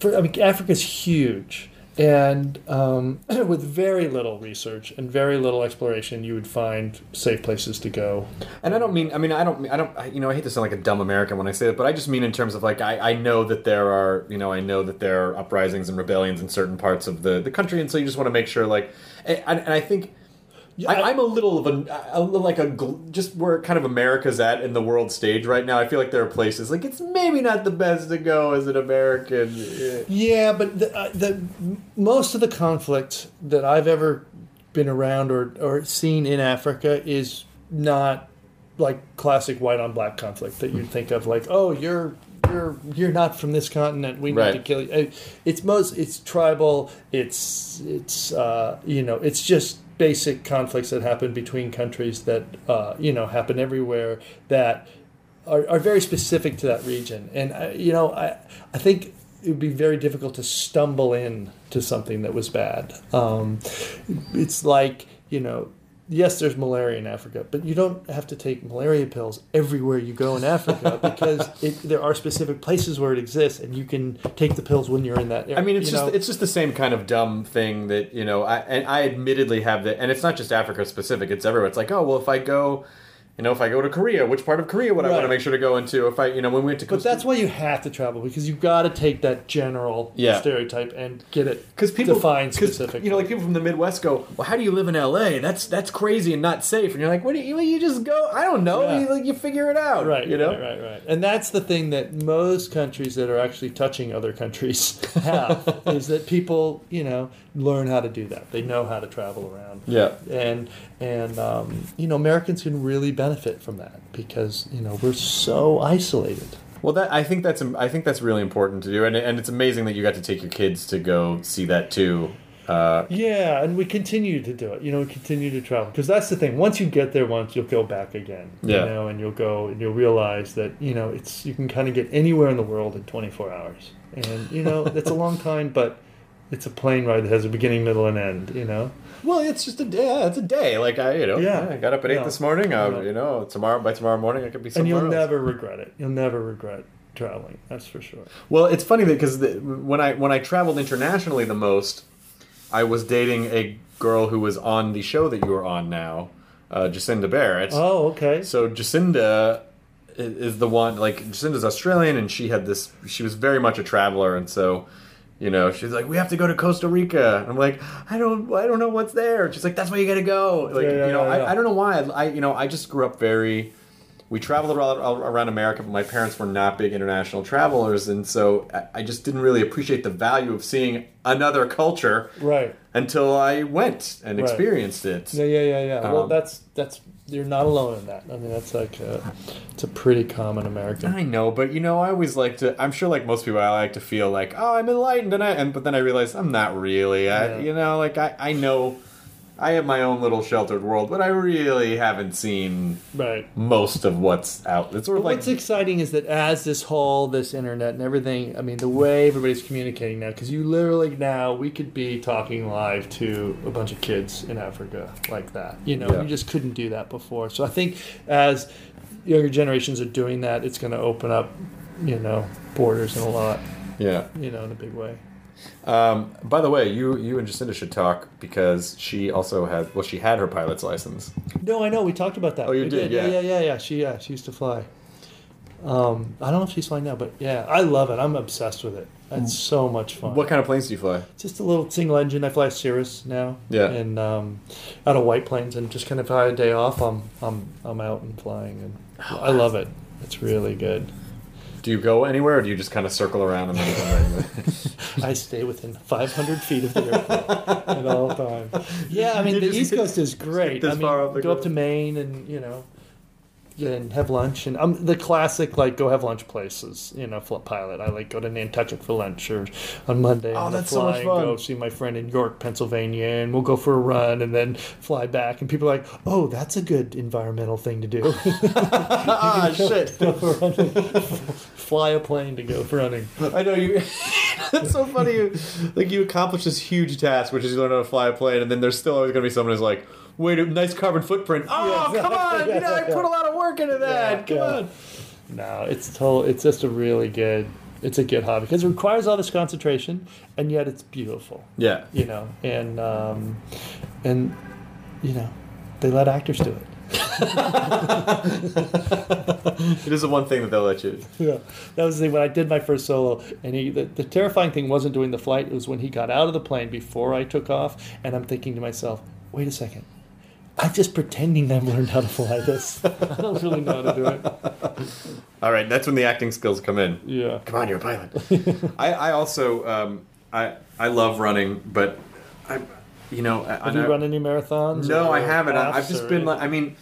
for, I mean, Africa's huge, and um, with very little research and very little exploration, you would find safe places to go. And I don't mean, I mean, I don't, I don't, I- you know, I hate to sound like a dumb American when I say that, but I just mean in terms of like, I, I know that there are, you know, I know that there are uprisings and rebellions in certain parts of the, the country, and so you just want to make sure, like, and, and I think. I, I'm a little of a, a little like a just where kind of America's at in the world stage right now. I feel like there are places like it's maybe not the best to go as an American. Eh. Yeah, but the, uh, the most of the conflict that I've ever been around or, or seen in Africa is not like classic white on black conflict that you'd think of like oh you're you're you're not from this continent we need Right. to kill you Uh, it's most it's tribal it's it's uh, you know it's just basic conflicts that happen between countries that uh, you know happen everywhere that are, are very specific to that region. And I, you know, I I think it would be very difficult to stumble in to something that was bad. Um, it's like you know. Yes, there's malaria in Africa, but you don't have to take malaria pills everywhere you go in Africa because it, there are specific places where it exists, and you can take the pills when you're in that area. I mean, it's just know? it's just the same kind of dumb thing that you know. I and I admittedly have that, and it's not just Africa specific. It's everywhere. It's like, oh well, if I go, you know, if I go to Korea, which part of Korea would I want to make sure to go into? If I, you know, when we went to But that's why you have to travel because you've got to take that general Yeah. stereotype and get it because people defined 'cause, specific. You know, like people from the Midwest go, "Well, how do you live in L.A.? That's that's crazy and not safe." And you're like, "What do you? You just go? I don't know. Yeah. You, like, you figure it out, Right, You know, right, right, right. And that's the thing that most countries that are actually touching other countries have is that people, you know, learn how to do that. They know how to travel around. Yeah. And and um, you know, Americans can really benefit from that because you know we're so isolated. Well, that I think that's I think that's really important to do, and and it's amazing that you got to take your kids to go see that too. Yeah, and we continue to do it. You know, we continue to travel because that's the thing. Once you get there, once you'll go back again. Yeah. You know, and you'll go and you'll realize that you know it's you can kind of get anywhere in the world in 24 hours, and you know that's a long time, but it's a plane ride that has a beginning, middle, and end. You know. Well, it's just a day. Yeah, it's a day. Like I, you know, Yeah. I got up at eight Yeah. this morning. I, Yeah. you know, tomorrow by tomorrow morning I could be And you'll else. never regret it. You'll never regret traveling. That's for sure. Well, it's funny because when I when I traveled internationally the most, I was dating a girl who was on the show that you are on now, uh, Jacinda Barrett. Oh, okay. So Jacinda is the one. Like Jacinda's Australian, and she had this. She was very much a traveler, and so. You know, she's like, we have to go to Costa Rica. And I'm like, I don't, I don't know what's there. She's like, that's where you got to go. Like, Yeah, yeah, you know, yeah. I, I don't know why. I, I, you know, I just grew up very. We traveled around, around America, but my parents were not big international travelers, and so I- I just didn't really appreciate the value of seeing another culture Right. until I went and Right. experienced it. Yeah, yeah, yeah, yeah. well, Um, that's that's you're not alone in that. I mean, that's like a, it's a pretty common American. I know, but you know, I always like to. I'm sure, like most people, I like to feel like, oh, I'm enlightened, and I, and but then I realize I'm not really. I, Yeah. you know, like I, I know, I have my own little sheltered world, but I really haven't seen Right. most of what's out. It's sort of like what's exciting is that as this whole this internet and everything, I mean, the way everybody's communicating now, because you literally now we could be talking live to a bunch of kids in Africa like that. You know, Yeah. you just couldn't do that before. So I think as younger generations are doing that, it's going to open up, you know, borders in a lot, yeah. you know, in a big way. Um, by the way, you you and Jacinda should talk because she also had well, she had her pilot's license. No, I know. We talked about that. Oh, you We did, Yeah, yeah. yeah, yeah. She, yeah, she used to fly. Um, I don't know if she's flying now, but yeah, I love it. I'm obsessed with it. It's so much fun. What kind of planes do you fly? Just a little single engine. I fly Cirrus now. Yeah. And um, out of White Plains, and just kind of if I had a day off, I'm I'm I'm out and flying, and I love it. It's really good. Do you go anywhere, or do you just kind of circle around and then? I stay within 500 feet of the airport at all times. Yeah, I mean You the just East get- Coast is great. this I mean, far up the go up coast. to Maine and you know, yeah, and have lunch and um, the classic like go have lunch places. You know, fl- pilot. I like go to Nantucket for lunch or on Monday. Oh, that's so much fly and fun. Go see my friend in York, Pennsylvania, and we'll go for a run and then fly back. And people are like, "Oh, that's a good environmental thing to do." ah, shit! Go fly a plane to go for running. I know you. That's so funny. You, like you accomplish this huge task, which is you learn how to fly a plane, and then there's still always going to be someone who's like, "Wait, a nice carbon footprint." Oh, Yeah, come on! exactly. You know, I put a lot of work into that. Yeah, come yeah. on. No, it's total. It's just a really good. It's a good hobby because it requires all this concentration, and yet it's beautiful. Yeah. You know, and um, and you know, they let actors do it. It is the one thing that they'll let you. Yeah, that was the when I did my first solo, and he. The, the terrifying thing wasn't doing the flight; it was when he got out of the plane before I took off, and I'm thinking to myself, "Wait a second, I'm just pretending I've learned how to fly this. I don't really know how to do it." All right, that's when the acting skills come in. Yeah. Come on, you're a pilot. I, I also um, I I love running, but I you know I, Have you I- run any marathons? No, I haven't. I, I've just been like, I mean,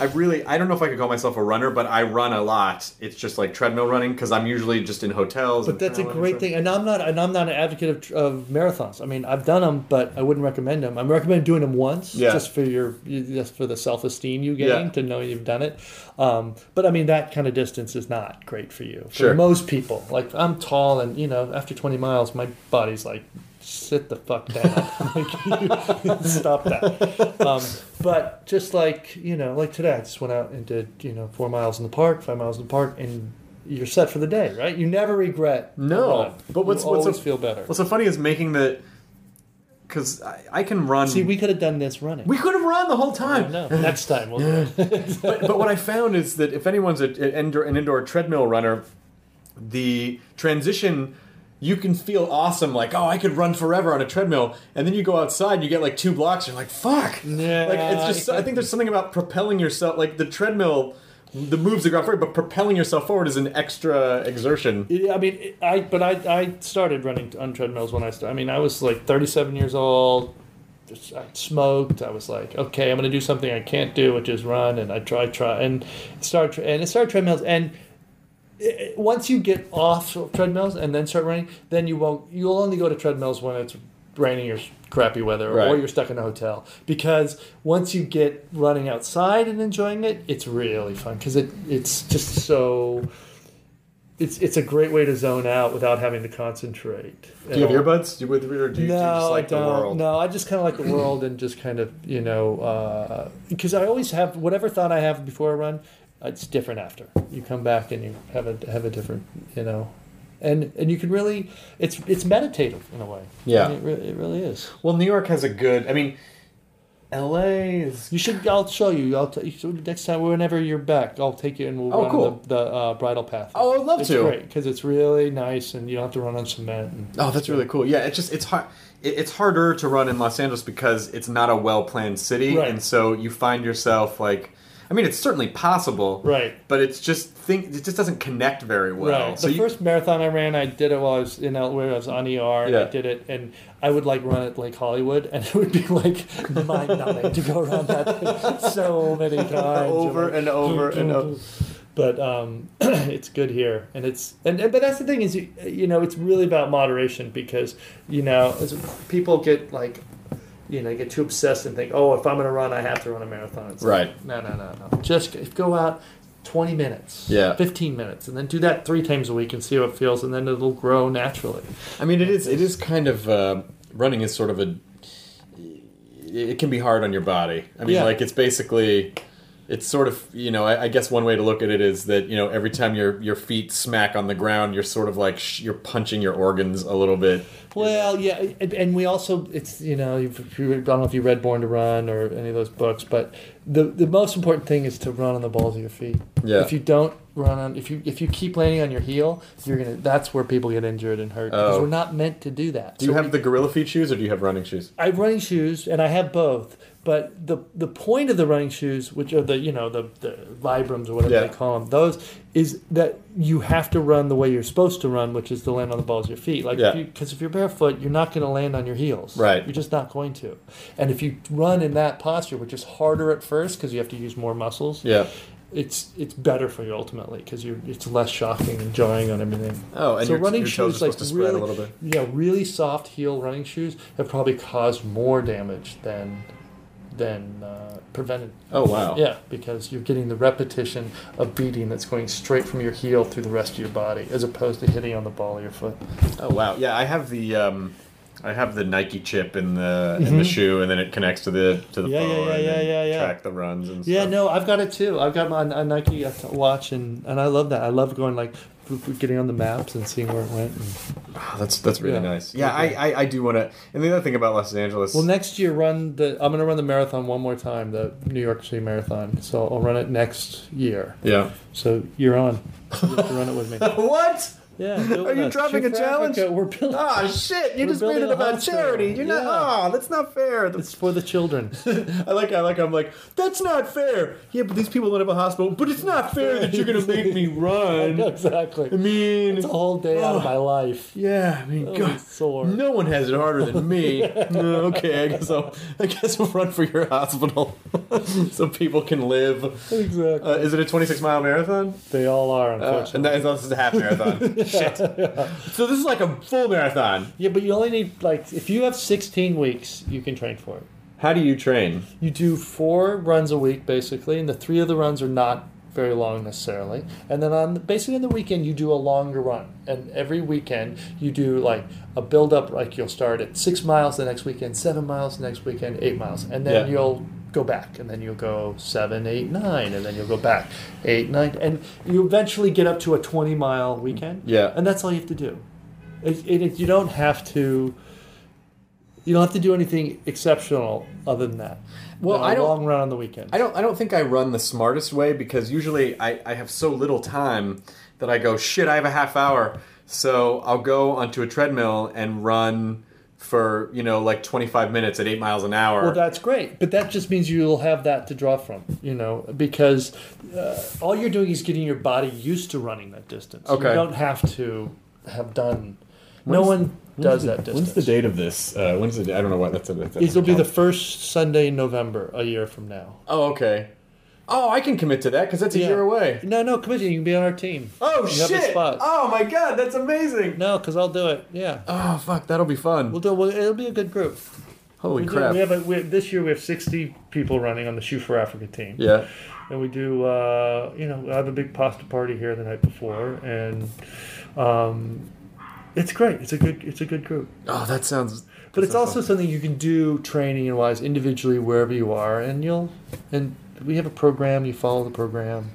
I really, I don't know if I could call myself a runner, but I run a lot. It's just like treadmill running because I'm usually just in hotels. But that's a great thing, and I'm not, and I'm not an advocate of, of marathons. I mean, I've done them, but I wouldn't recommend them. I recommend doing them once, Yeah. just for your, just for the self esteem you gain Yeah. to know you've done it. Um, but I mean, that kind of distance is not great for you. For Sure. most people, like I'm tall, and you know, after 20 miles, my body's like, sit the fuck down, like, stop that. Um, but just like you know, like today, I just went out and did you know four miles in the park, five miles in the park, and you're set for the day, right? You never regret. No, but what's you what's always so, feel better. What's so funny is making the because I, I can run. See, we could have done this running. we could have run the whole time. no, next time we'll do it. but, but what I found is that if anyone's a, an, indoor, an indoor treadmill runner, the transition you can feel awesome, like oh, I could run forever on a treadmill, and then you go outside, and you get like two blocks, you're like fuck, Yeah. like it's just. I think there's something about propelling yourself, like the treadmill. The moves the ground forward, but propelling yourself forward is an extra exertion. Yeah, I mean, I but I I started running on treadmills when I started. I mean, I was like 37 years old. I smoked. I was like, okay, I'm going to do something I can't do, which is run. And I try, try, and start, and it started treadmills. And it, once you get off of treadmills and then start running, then you won't. You'll only go to treadmills when it's raining or crappy weather, Right. or you're stuck in a hotel. Because once you get running outside and enjoying it, it's really fun because it it's just so. It's it's a great way to zone out without having to concentrate. Do you have earbuds? Do you, with, or do you, do you No, just like I don't. the world? No, I just kind of like the world and just kind of you know uh, because I always have whatever thought I have before I run, it's different after. You come back and you have a have a different you know, and and you can really it's it's meditative in a way. Yeah. I mean, it, really, it really is. Well, New York has a good. I mean, L.A. is. You should. I'll show you. I'll t- so next time whenever you're back, I'll take you and we'll Oh, run cool. the, the uh, bridle path. Oh, I'd love to. it's to. great because it's really nice and you don't have to run on cement. And, Oh, that's really cool. Yeah, it's just it's hard. it- It's harder to run in Los Angeles because it's not a well planned city, Right. and so you find yourself like. I mean, it's certainly possible, Right. But it's just think it just doesn't connect very well. Right. So the you, first marathon I ran, I did it while I was in L- where I was on ER. And I Yeah. did it, and I would like run at Lake Hollywood, and it would be like mind numbing to go around that thing so many times, Over You're like, and over and over. But um, it's good here, and it's and, and but that's the thing is you, you know it's really about moderation because you know as people get like. You know, get too obsessed and think, "Oh, if I'm going to run, I have to run a marathon." It's like, Right. no, no, no, no. Just go out 20 minutes, Yeah. 15 minutes, and then do that three times a week and see how it feels, and then it'll grow naturally. I mean, it is it is kind of uh, running is sort of a. It can be hard on your body. I mean, Yeah. like it's basically. It's sort of you know I, I guess one way to look at it is that you know every time your your feet smack on the ground you're sort of like sh- you're punching your organs a little bit. Well, yeah, and, we also it's you know you, I don't know if you read Born to Run or any of those books, but the the most important thing is to run on the balls of your feet. Yeah. If you don't run on, if you if you keep landing on your heel, you're gonna. That's where people get injured and hurt because Oh. we're not meant to do that. Do you So have we- the gorilla feet shoes or do you have running shoes? I have running shoes, and I have both. But the the point of the running shoes, which are the you know the the Vibrams or whatever Yeah. they call them, those is that you have to run the way you're supposed to run, which is to land on the balls of your feet. Like Yeah. because if, you, if you're barefoot, you're not going to land on your heels. Right. You're just not going to. And if you run in that posture, which is harder at first because you have to use more muscles, Yeah. it's it's better for you ultimately because you it's less shocking and jarring on everything. Oh, and so your- running your toes shoes are like supposed to spread a really, little bit. yeah, really soft heel running shoes have probably caused more damage than than uh, prevented. Oh wow. Yeah, because you're getting the repetition of beating that's going straight from your heel through the rest of your body, as opposed to hitting on the ball of your foot. Oh wow. Yeah, I have the um, I have the Nike chip in the in the shoe, and then it connects to the to the Mm-hmm. Yeah, phone yeah, and yeah, yeah, yeah. track the runs and Yeah, stuff. Yeah, no, I've got it too. I've got my a Nike watch, and, and I love that. I love going like getting on the maps and seeing where it went. And, Oh, that's that's really Yeah. nice. Yeah, I, I, I do want to. And the other thing about Los Angeles. Well, next year run the. I'm going to run the marathon one more time, the New York City Marathon. So I'll run it next year. yeah. So you're on. You have to run it with me. What? Yeah. Are you us. dropping Shoot a challenge? Africa. We're building. Oh shit! You just made it about hospital. charity. You're not. Oh, that's not fair. It's for the children. I like. I like. I'm like. That's not fair. Yeah, but these people don't have a hospital. But it's not fair that you're gonna make me run. exactly. I mean, It's a whole day out of my ah, life. yeah. I mean, Oh, God, sore. no one has it harder than me. No, uh, okay, I guess I'll. I guess I'll run for your hospital, so people can live. Exactly. Uh, is it a 26 mile marathon? they all are, Uh, unfortunately. and that is, this is a half marathon. Shit. So this is like a full marathon. yeah, but you only need like if you have 16 weeks, you can train for it. How do you train? You do four runs a week basically, and the three of the runs are not very long necessarily. And then on basically on the weekend you do a longer run. And every weekend you do like a build up like you'll start at six miles the next weekend, seven miles the next weekend, eight miles. And then Yeah. you'll go back and then you'll go seven, eight, nine, and then you'll go back eight, nine, and you eventually get up to a twenty mile weekend. Yeah. And that's all you have to do. It, it, it- you don't have to you don't have to do anything exceptional other than that. Well, I don't- long run on the weekend. I don't. I don't think I run the smartest way because usually I, I have so little time that I go shit. I have a half hour, so I'll go onto a treadmill and run for you know like 25 minutes at eight miles an hour. Well, that's great, but that just means you'll have that to draw from, you know, because uh, all you're doing is getting your body used to running that distance. Okay. You don't have to have done. no one does that distance. When's the date of this? Uh, when's the? I don't know what that's. A, that's It'll be the first Sunday in November, a year from now. Oh, okay. Oh, I can commit to that because that's a Yeah. year away. No, no, come in. You can be on our team. Oh you Have a shit! spot. Oh my god, that's amazing. No, because I'll do it. Yeah. Oh fuck, that'll be fun. We'll do. We'll, it'll be a good group. Holy We do- crap! We have a, we, this year we have 60 people running on the Shoe for Africa team. yeah. And we do, uh, you know, I have a big pasta party here the night before, and um, it's great. It's a good, it's a good group. Oh, that sounds. But it's also something you can do training and wise individually wherever you are, and you'll, and we have a program. You follow the program,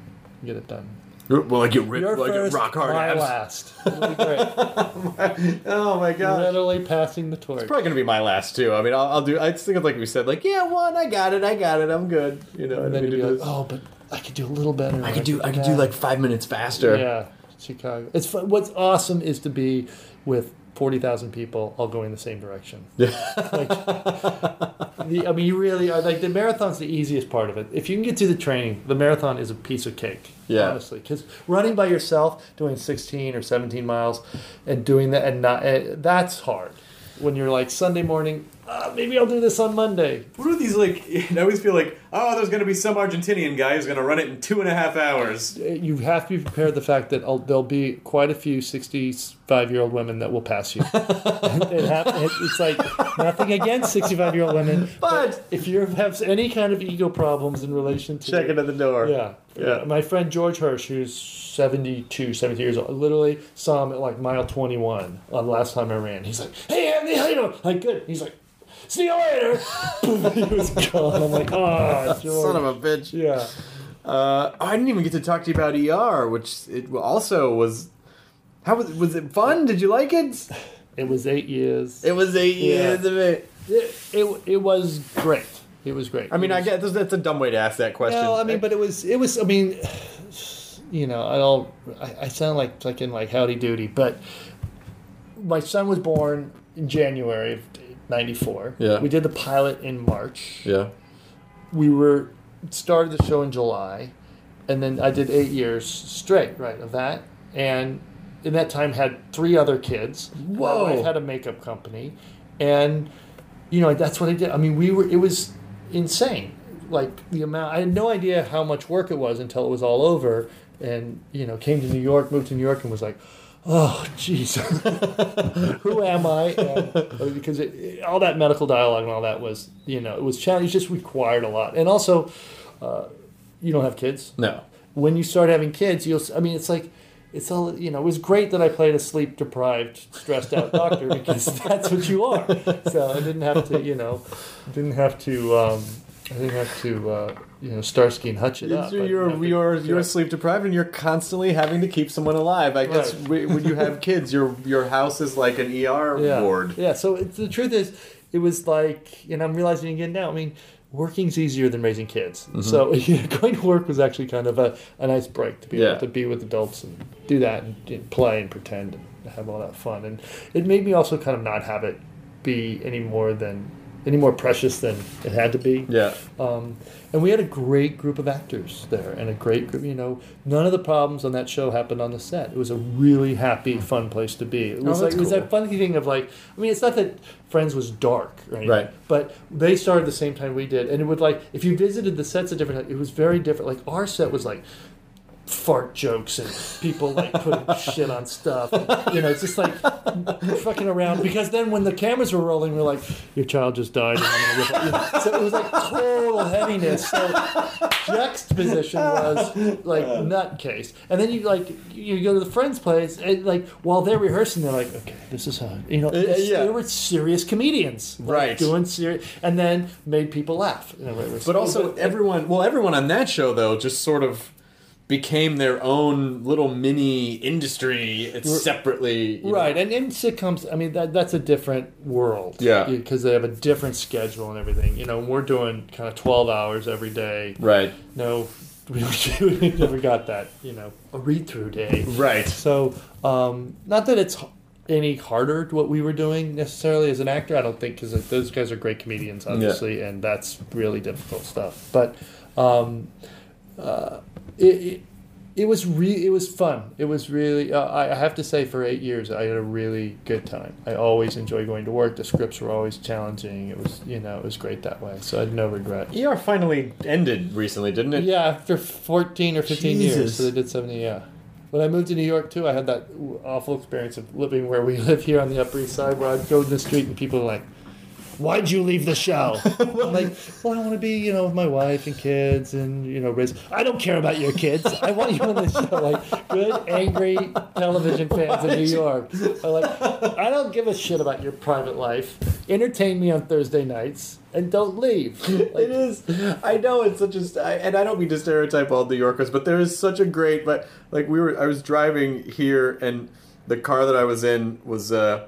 get it done. Well, I get ripped, Your like first, rock hard my abs. last. Oh my god. Literally passing the torch. It's probably gonna be my last too. I mean, I'll, I'll do. I think of like we said, like yeah, one, I got it, I got it, I'm good. You know, And then you'd be like, oh, but I could do a little better. I could do, I could do like five minutes faster. Yeah, Chicago. It's fun. What's awesome is to be with forty thousand people all going the same direction. Yeah. like, the, I mean, you really are like the marathon's the easiest part of it. If you can get through the training, the marathon is a piece of cake. Yeah. honestly, because running by yourself, doing sixteen or seventeen miles, and doing that and not uh, that's hard. When you're like Sunday morning, uh, maybe I'll do this on Monday. What are these like? I always feel like, oh, there's gonna be some Argentinian guy who's gonna run it in two and a half hours. you have to be prepared the fact that I'll, there'll be quite a few 65 year old women that will pass you. it hap- it- it's like nothing against 65 year old women, But- if you have any kind of ego problems in relation to Checking at the door. yeah, Yeah. My friend George Hirsch, who's 72, 70 years old, literally saw him at like mile 21 on the last time I ran. He's like, "Hey, Anthony, how you doing?" Like, good. He's like, "See you later." he was gone. I'm like, "Oh, George." Son of a bitch. yeah." Uh, I didn't even get to talk to you about ER, which it also was. How was was it fun? Did you like it? It was eight years. It was eight Yeah. years of it. It, it, it was great. It was great. I mean, It I guess that's, a dumb way to ask that question. No, I mean, but it was it was. I mean, you know, I all I, I sound like like in like Howdy Doody, but my son was born in January of '94. Yeah. we did the pilot in March. yeah, We were started the show in July, and then I did eight years straight, right, of that, and in that time had three other kids. Whoa. wife had a makeup company, and you know that's what I did. I mean, we were it was insane. Like the amount, I had no idea how much work it was until it was all over, and you know, came to New York, moved to New York, and was like, oh, jeez, who am I? And, because it, it- all that medical dialogue and all that was, you know, it was challenging. Just required a lot, and also, uh, you don't have kids no, when you start having kids, you'll. I mean, it's like, it's all. You know, it was great that I played a sleep deprived, stressed out doctor because that's what you are. So I didn't have to, you know, didn't have to. Um, I didn't have to, uh, you know, Starsky and Hutch it up. you're you're you're, yeah. you're sleep deprived and you're constantly having to keep someone alive. I guess Right. when you have kids, your your house is like an ER yeah. ward. Yeah. So it's, the truth is, it was like, and I'm realizing again now. I mean, working's easier than raising kids. Mm-hmm. So yeah, going to work was actually kind of a, a nice break to be Yeah. able to be with adults and do that and, and play and pretend and have all that fun. And it made me also kind of not have it be any more than any more precious than it had to be. Yeah. Um, and we had a great group of actors there, and a great group. You know, none of the problems on that show happened on the set. It was a really happy, fun place to be. It was Oh, like that's it was that funny thing of like. I mean, it's not that Friends was dark, right? Right. But they started the same time we did, and it would like if you visited the sets at different times, it was very different. Like our set was like fart jokes and people like putting shit on stuff. And, you know, it's just like fucking around because then when the cameras were rolling, we're like, "Your child just died." And I'm gonna rip it. You know, So it was like total heaviness. So juxtaposition was like nutcase, and then you like you go to the friend's place and like while they're rehearsing, they're like, "Okay, this is how you know." Uh, this- yeah. They were serious comedians, like, Right. Doing serious, and then made people laugh. You know, But also everyone, well, everyone on that show though, just sort of became their own little mini industry separately. you know. Right, and in sitcoms, I mean that that's a different world. Yeah. because they have a different schedule and everything. You know, we're doing kind of twelve hours every day. Right. No, we, we never got that. You know, a read through day. Right. So, um, not that it's any harder to what we were doing necessarily as an actor. I don't think because those guys are great comedians, obviously, and that's really difficult stuff. But um, uh, it, it, it was re- it was fun. It was really uh, I have to say for eight years I had a really good time. I always enjoy going to work. The scripts were always challenging. It was you know it was great that way. So I had no regret. ER finally ended recently, didn't it? Yeah, after fourteen or fifteen years, Jesus. so they did seventy. Yeah. When I moved to New York too, I had that awful experience of living where we live here on the Upper East Side, where I'd go to the street and people are like, "Why'd you leave the show?" I'm like, "Well, I want to be, you know, with my wife and kids, and you know, raise." I don't care about your kids. I want you on the show. Like good, angry television fans in New York are like, "I don't give a shit about your private life. Entertain me on Thursday nights, and don't leave." Like, It is. I know it's such a, I- and I don't mean to stereotype all New Yorkers, but there is such a great. But like we were, I was driving here, and the car that I was in was, uh,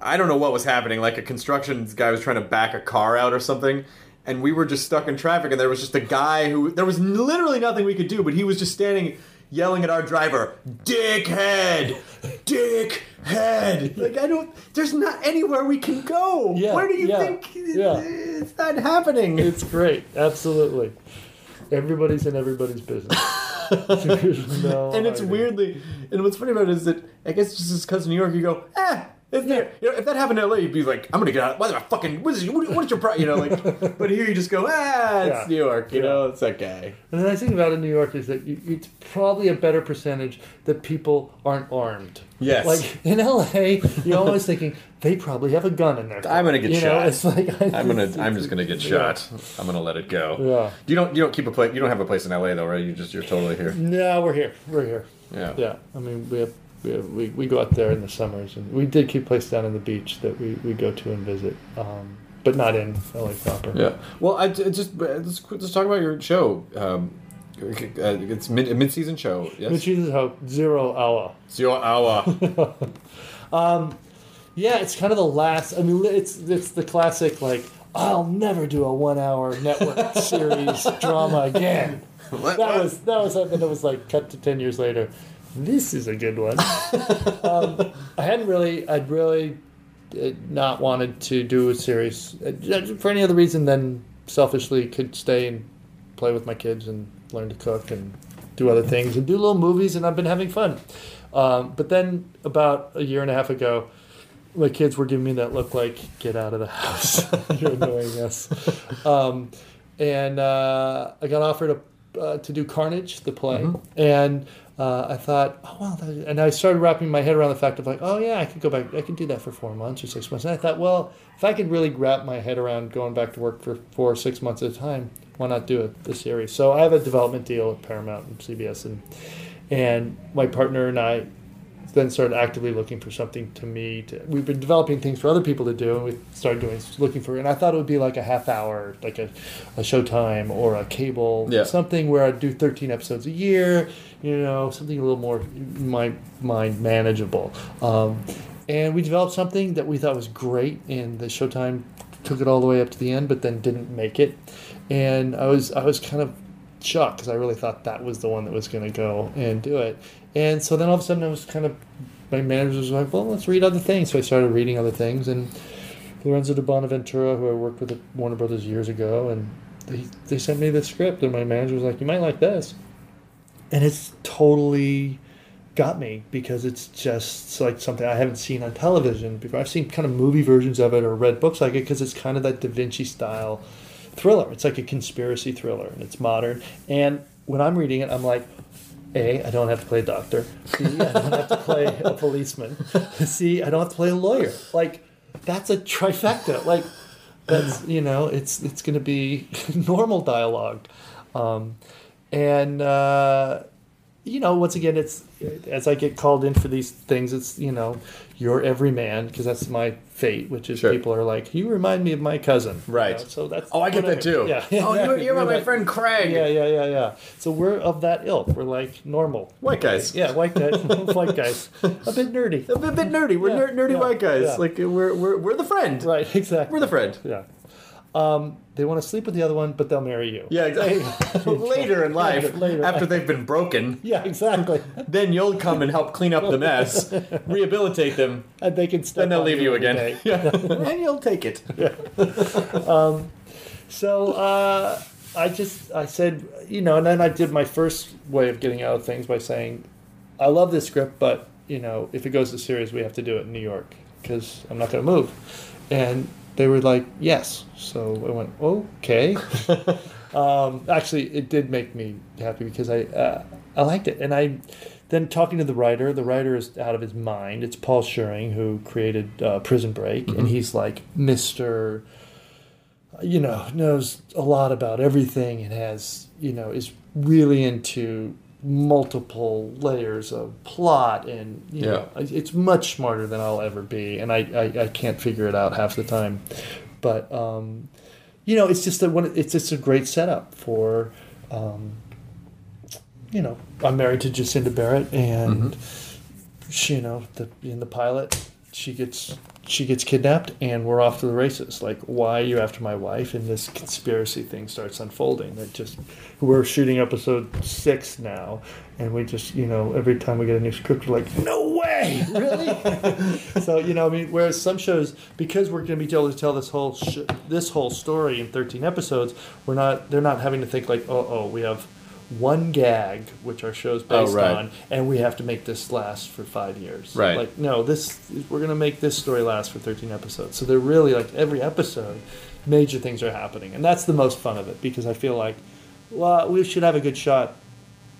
I don't know what was happening. Like a construction guy was trying to back a car out or something, and we were just stuck in traffic. And there was just a guy who there was literally nothing we could do, but he was just standing. Yelling at our driver, dickhead, dickhead. Like I don't. There's not anywhere we can go. Yeah, Where do you yeah, think yeah. it's not happening? It's great, absolutely. Everybody's in everybody's business. No and it's hiding. weirdly, and what's funny about it is that I guess just because New York, you go, ah, it's there. You know, if that happened in LA, you'd be like, I'm gonna get out. What the fucking? What is? What, what is your pro? You know, like. but here you just go, ah, it's Yeah. New York. You Yeah. know, it's that guy. And the nice thing about it in New York is that you, it's probably a better percentage that people aren't armed. Yes. Like in LA, you're always thinking they probably have a gun in there. I'm gonna get you Know, shot. it's like I'm gonna. I'm just gonna get Yeah. shot. I'm gonna let it go. Yeah. You don't. You don't keep a place. You don't have a place in LA though, right? You just. You're totally here. No, we're here. We're here. Yeah. Yeah. I mean, we have. We, we, we go out there in the summers, and we did keep a place down on the beach that we, we go to and visit, um, but not in LA proper. Yeah. Well, I, I just let's let's talk about your show. Um, uh, it's mid mid season show. Yes. Which is how zero hour. Zero hour. Yeah, it's kind of the last. I mean, it's it's the classic like I'll never do a one-hour network series drama again. What- That was that was then it was like cut to ten years later. This is a good one. um, I hadn't really, I'd really uh, not wanted to do a series uh, for any other reason than selfishly could stay and play with my kids and learn to cook and do other things and do little movies and I've been having fun. Um, but then about a year and a half ago, my kids were giving me that look like get out of the house you're annoying us um, and uh, i got offered a, uh, to do carnage the play and uh, i thought oh well and i started wrapping my head around the fact of like oh yeah i could go back i could do that for four months or six months and i thought well if i could really wrap my head around going back to work for four or six months at a time why not do it this series so i have a development deal with paramount and cbs and and my partner and i then started actively looking for something to me to we've been developing things for other people to do and we started doing looking for and i thought it would be like a half hour like a, a showtime or a cable Yeah. something where i'd do 13 episodes a year you know something a little more my mind manageable um, and we developed something that we thought was great and the showtime took it all the way up to the end but then didn't make it and i was i was kind of shocked because I really thought that was the one that was going to go and do it. And so then all of a sudden I was kind of, my manager was like, well, let's read other things. So I started reading other things. And Lorenzo di Bonaventura, who I worked with at Warner Brothers years ago, and they, they sent me the script. And my manager was like, you might like this. And it's totally got me because it's just like something I haven't seen on television before. I've seen kind of movie versions of it or read books like it because it's kind of that Da Vinci style thriller. It's like a conspiracy thriller and it's modern. And when I'm reading it, I'm like, A, I don't have to play a doctor. B, I don't have to play a policeman. C, I don't have to play a lawyer. Like, that's a trifecta. Like, that's, you know, it's, it's going to be normal dialogue. Um, and, uh, you know, once again, it's as I get called in for these things, it's you know, you're every man because that's my fate, which is Sure. people are like, you remind me of my cousin, you Right. know, so that's Oh, I get that whatever. too. Yeah. Oh, you're, you're my that- friend Craig. Yeah, yeah, yeah, yeah. So we're of that ilk. We're like normal. White guys. Yeah, white guys, white guys, a bit nerdy. A bit, bit nerdy. We're Yeah, ner- nerdy yeah, white guys. yeah. Like we're, we're we're the friend. Right, exactly. We're the friend. Yeah. Um, they want to sleep with the other one, but they'll marry you. Yeah, exactly. Later in life, Later, later. after they've been broken, Yeah, exactly. then you'll come and help clean up the mess, rehabilitate them, and they can then they'll leave you again. Yeah, and you'll take it. So uh, I just I said you know, and then I did my first way of getting out of things by saying, I love this script, but you know, if it goes to series, we have to do it in New York because I'm not going to move. And they were like, yes. So I went, okay. um, actually, it did make me happy because I uh, I liked it, and I then talking to the writer. The writer is out of his mind. It's Paul Scheuring who created uh, Prison Break, and he's like Mister. You know, knows a lot about everything and has you know is really into multiple layers of plot and you know it's much smarter than I'll ever be and I, I, I can't figure it out half the time. But um, you know it's just a one it's just a great setup for um, you know I'm married to Jacinda Barrett and she you know the in the pilot she gets she gets kidnapped and we're off to the races. Like why are you after my wife? And this conspiracy thing starts unfolding. That just we're shooting episode six now and we just you know every time we get a new script we're like no way! Really? So you know i mean whereas some shows because we're going to be able to tell this whole sh- this whole story in 13 episodes we're not they're not having to think like oh oh we have one gag which our show's oh, based Oh, right. on and we have to make this last for five years Right. like no this we're going to make this story last for 13 episodes so they're really like every episode major things are happening and that's the most fun of it because i feel like well we should have a good shot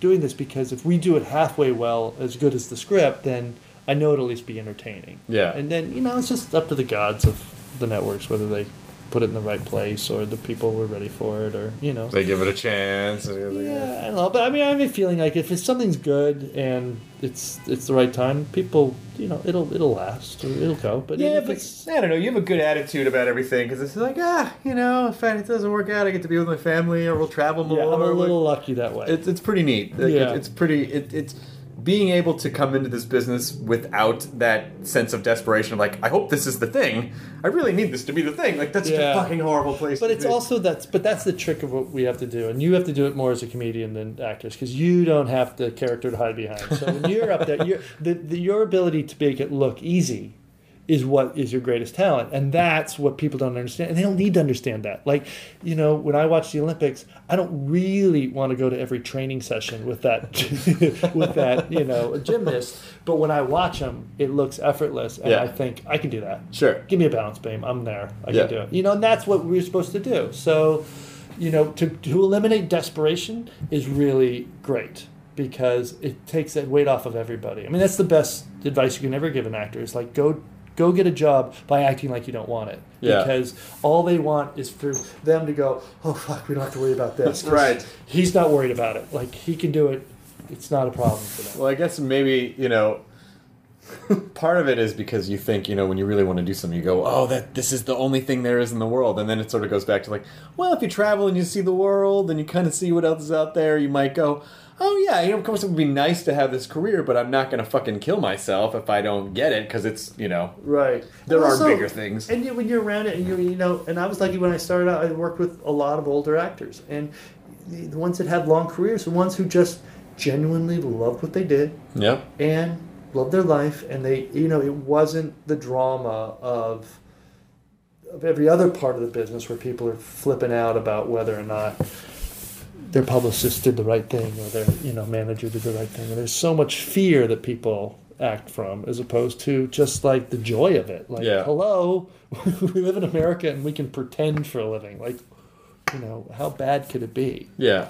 doing this because if we do it halfway well as good as the script then i know it'll at least be entertaining Yeah. and then you know it's just up to the gods of the networks whether they put it in the right place or the people were ready for it or you know They give it a chance. yeah, I don't know, but I mean, I have a feeling like if it's something's good and it's it's the right time, people, you know, it'll it'll last or it'll go. But Yeah, if but it's I don't know. You have a good attitude about everything because it's like, ah, you know, if it doesn't work out, I get to be with my family, or we'll travel more. yeah, I'm a little lucky that way. It's it's pretty neat. Like, Yeah. it- it's pretty. It, it's being able to come into this business without that sense of desperation of like, I hope this is the thing. I really need this to be the thing. Like that's Yeah. a fucking horrible place. But it's be. also that's but that's the trick of what we have to do, and you have to do it more as a comedian than actors because you don't have the character to hide behind. So when you're up there, you're, the, the your ability to make it look easy is what is your greatest talent, and that's what people don't understand, and they don't need to understand that. Like you know, when I watch the Olympics, I don't really want to go to every training session with that with that you know gymnast, but when I watch them, it looks effortless, and Yeah. I think I can do that. Sure. Give me a balance beam. I'm there. I Yeah. can do it. You know, and that's what we're supposed to do. So, you know, to, to eliminate desperation is really great because it takes that weight off of everybody. I mean, that's the best advice you can ever give an actor is like go go get a job by acting like you don't want it. Yeah. Because all they want is for them to go, oh fuck, we don't have to worry about this. Right. He's not worried about it. Like he can do it. It's not a problem for them. Well, I guess maybe you know. Part of it is because you think, you know, when you really want to do something, you go, "Oh, that this is the only thing there is in the world," and then it sort of goes back to like, well, if you travel and you see the world and you kind of see what else is out there, you might go, "Oh yeah, you know, of course it would be nice to have this career, but I'm not going to fucking kill myself if I don't get it because it's, you know, Right. There And are bigger things. And when you're around it, and you you know, and I was lucky when I started out. I worked with a lot of older actors, and the, the ones that had long careers, the ones who just genuinely loved what they did yeah, and loved their life, and they, you know, it wasn't the drama of of every other part of the business where people are flipping out about whether or not their publicist did the right thing or their you know manager did the right thing. And there's so much fear that people act from as opposed to just like the joy of it. Like, Yeah. hello, we live in America and we can pretend for a living. Like, you know, how bad could it be? yeah.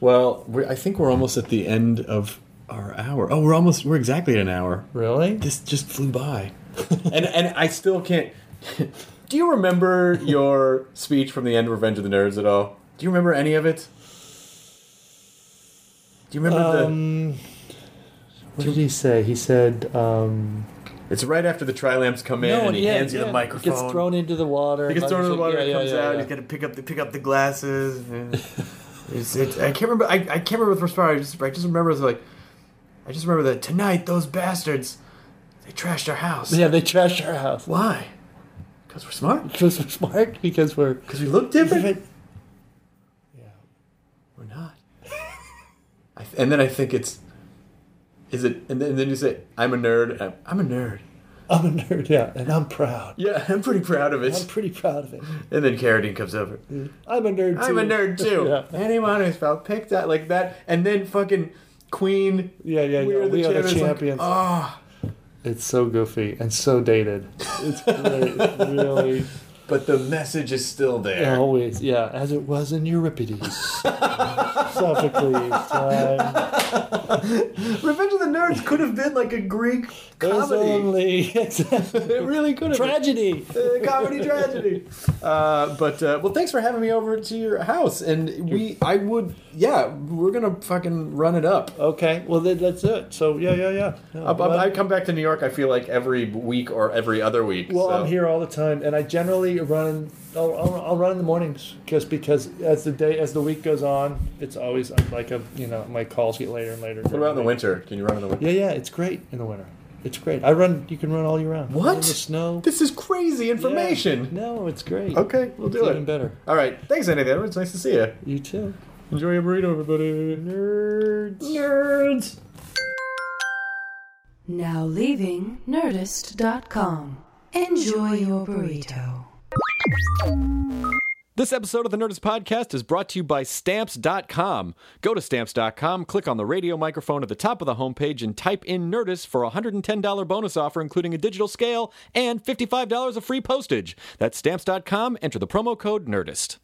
Well, we I think we're almost at the end of our hour. Oh, we're almost we're exactly at an hour. Really? This just flew by, and and I still can't. Do you remember your speech from the end of Revenge of the Nerds at all? Do you remember any of it? Do you remember the? Um, what did he say? He said, um, It's right after the Trilambs come in, and he yeah, hands you yeah. the microphone. He Gets thrown into the water. He gets thrown into the water. Yeah, and yeah, comes yeah, out. yeah. He's got to pick up the pick up the glasses. it's, it's, I can't remember. I, I can't remember what the part. I just I just remember it like. I just remember that tonight those bastards, they trashed our house. Yeah, they trashed our house. Why? Because we're smart. Because we're smart. Because we're Because we look different. different. We're not. I th- and then I think it's, is it? And then, and then you say, "I'm a nerd." I'm, I'm a nerd. I'm a nerd, yeah, and I'm proud. Yeah, I'm pretty proud of it. I'm pretty proud of it. And then Carradine comes over. Mm-hmm. I'm a nerd too. I'm a nerd too. yeah. Anyone who's felt picked out like that, and then fucking Queen. Yeah, yeah, We yeah. are the we are the champions. Like, champions. oh, It's so goofy and so dated. It's great. really. but the message is still there. Always, yeah, as it was in Euripides. Sophocles time. Revenge of the Nerds could have been like a Greek There's comedy. only it really could have been. tragedy. Uh, comedy tragedy. Uh, but uh, well, thanks for having me over to your house, and we, I would, yeah, we're gonna fucking run it up. Okay, well then let's it. So yeah, yeah, yeah. No, I, I, I come back to New York. I feel like every week or every other week. well, so. I'm here all the time, and I generally run. I'll, I'll, I'll run in the mornings just because as the day as the week goes on, it's always like a you know my calls get later and later. What about in the winter? Can you run in the winter? Yeah, yeah, it's great in the winter. It's great. I run. You can run all year round. What? In the snow. This is crazy Yeah. information. No, it's great. Okay, we'll It's do it. Even better. All right. Thanks, Andy. That was nice to see you. You too. Enjoy your burrito, everybody. Nerds. Nerds. Now leaving Nerdist.com. Enjoy your burrito. This episode of the Nerdist Podcast is brought to you by Stamps.com. Go to Stamps.com, click on the radio microphone at the top of the homepage, and type in Nerdist for a $110 bonus offer, including a digital scale and $55 of free postage. That's Stamps.com. Enter the promo code Nerdist.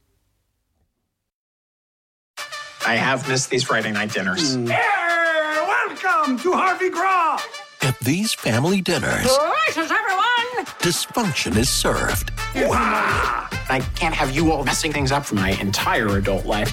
I have missed these Friday night dinners. Mm. Welcome to Harvey Graw. At these family dinners, Delicious, everyone. Dysfunction is served. I can't have you all messing things up for my entire adult life.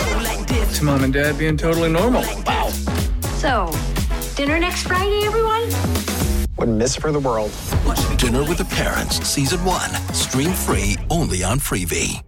It's mom and dad being totally normal. Wow. So, dinner next Friday, everyone? Wouldn't miss for the world. Dinner with the Parents, Season 1. Stream free only on Freevee.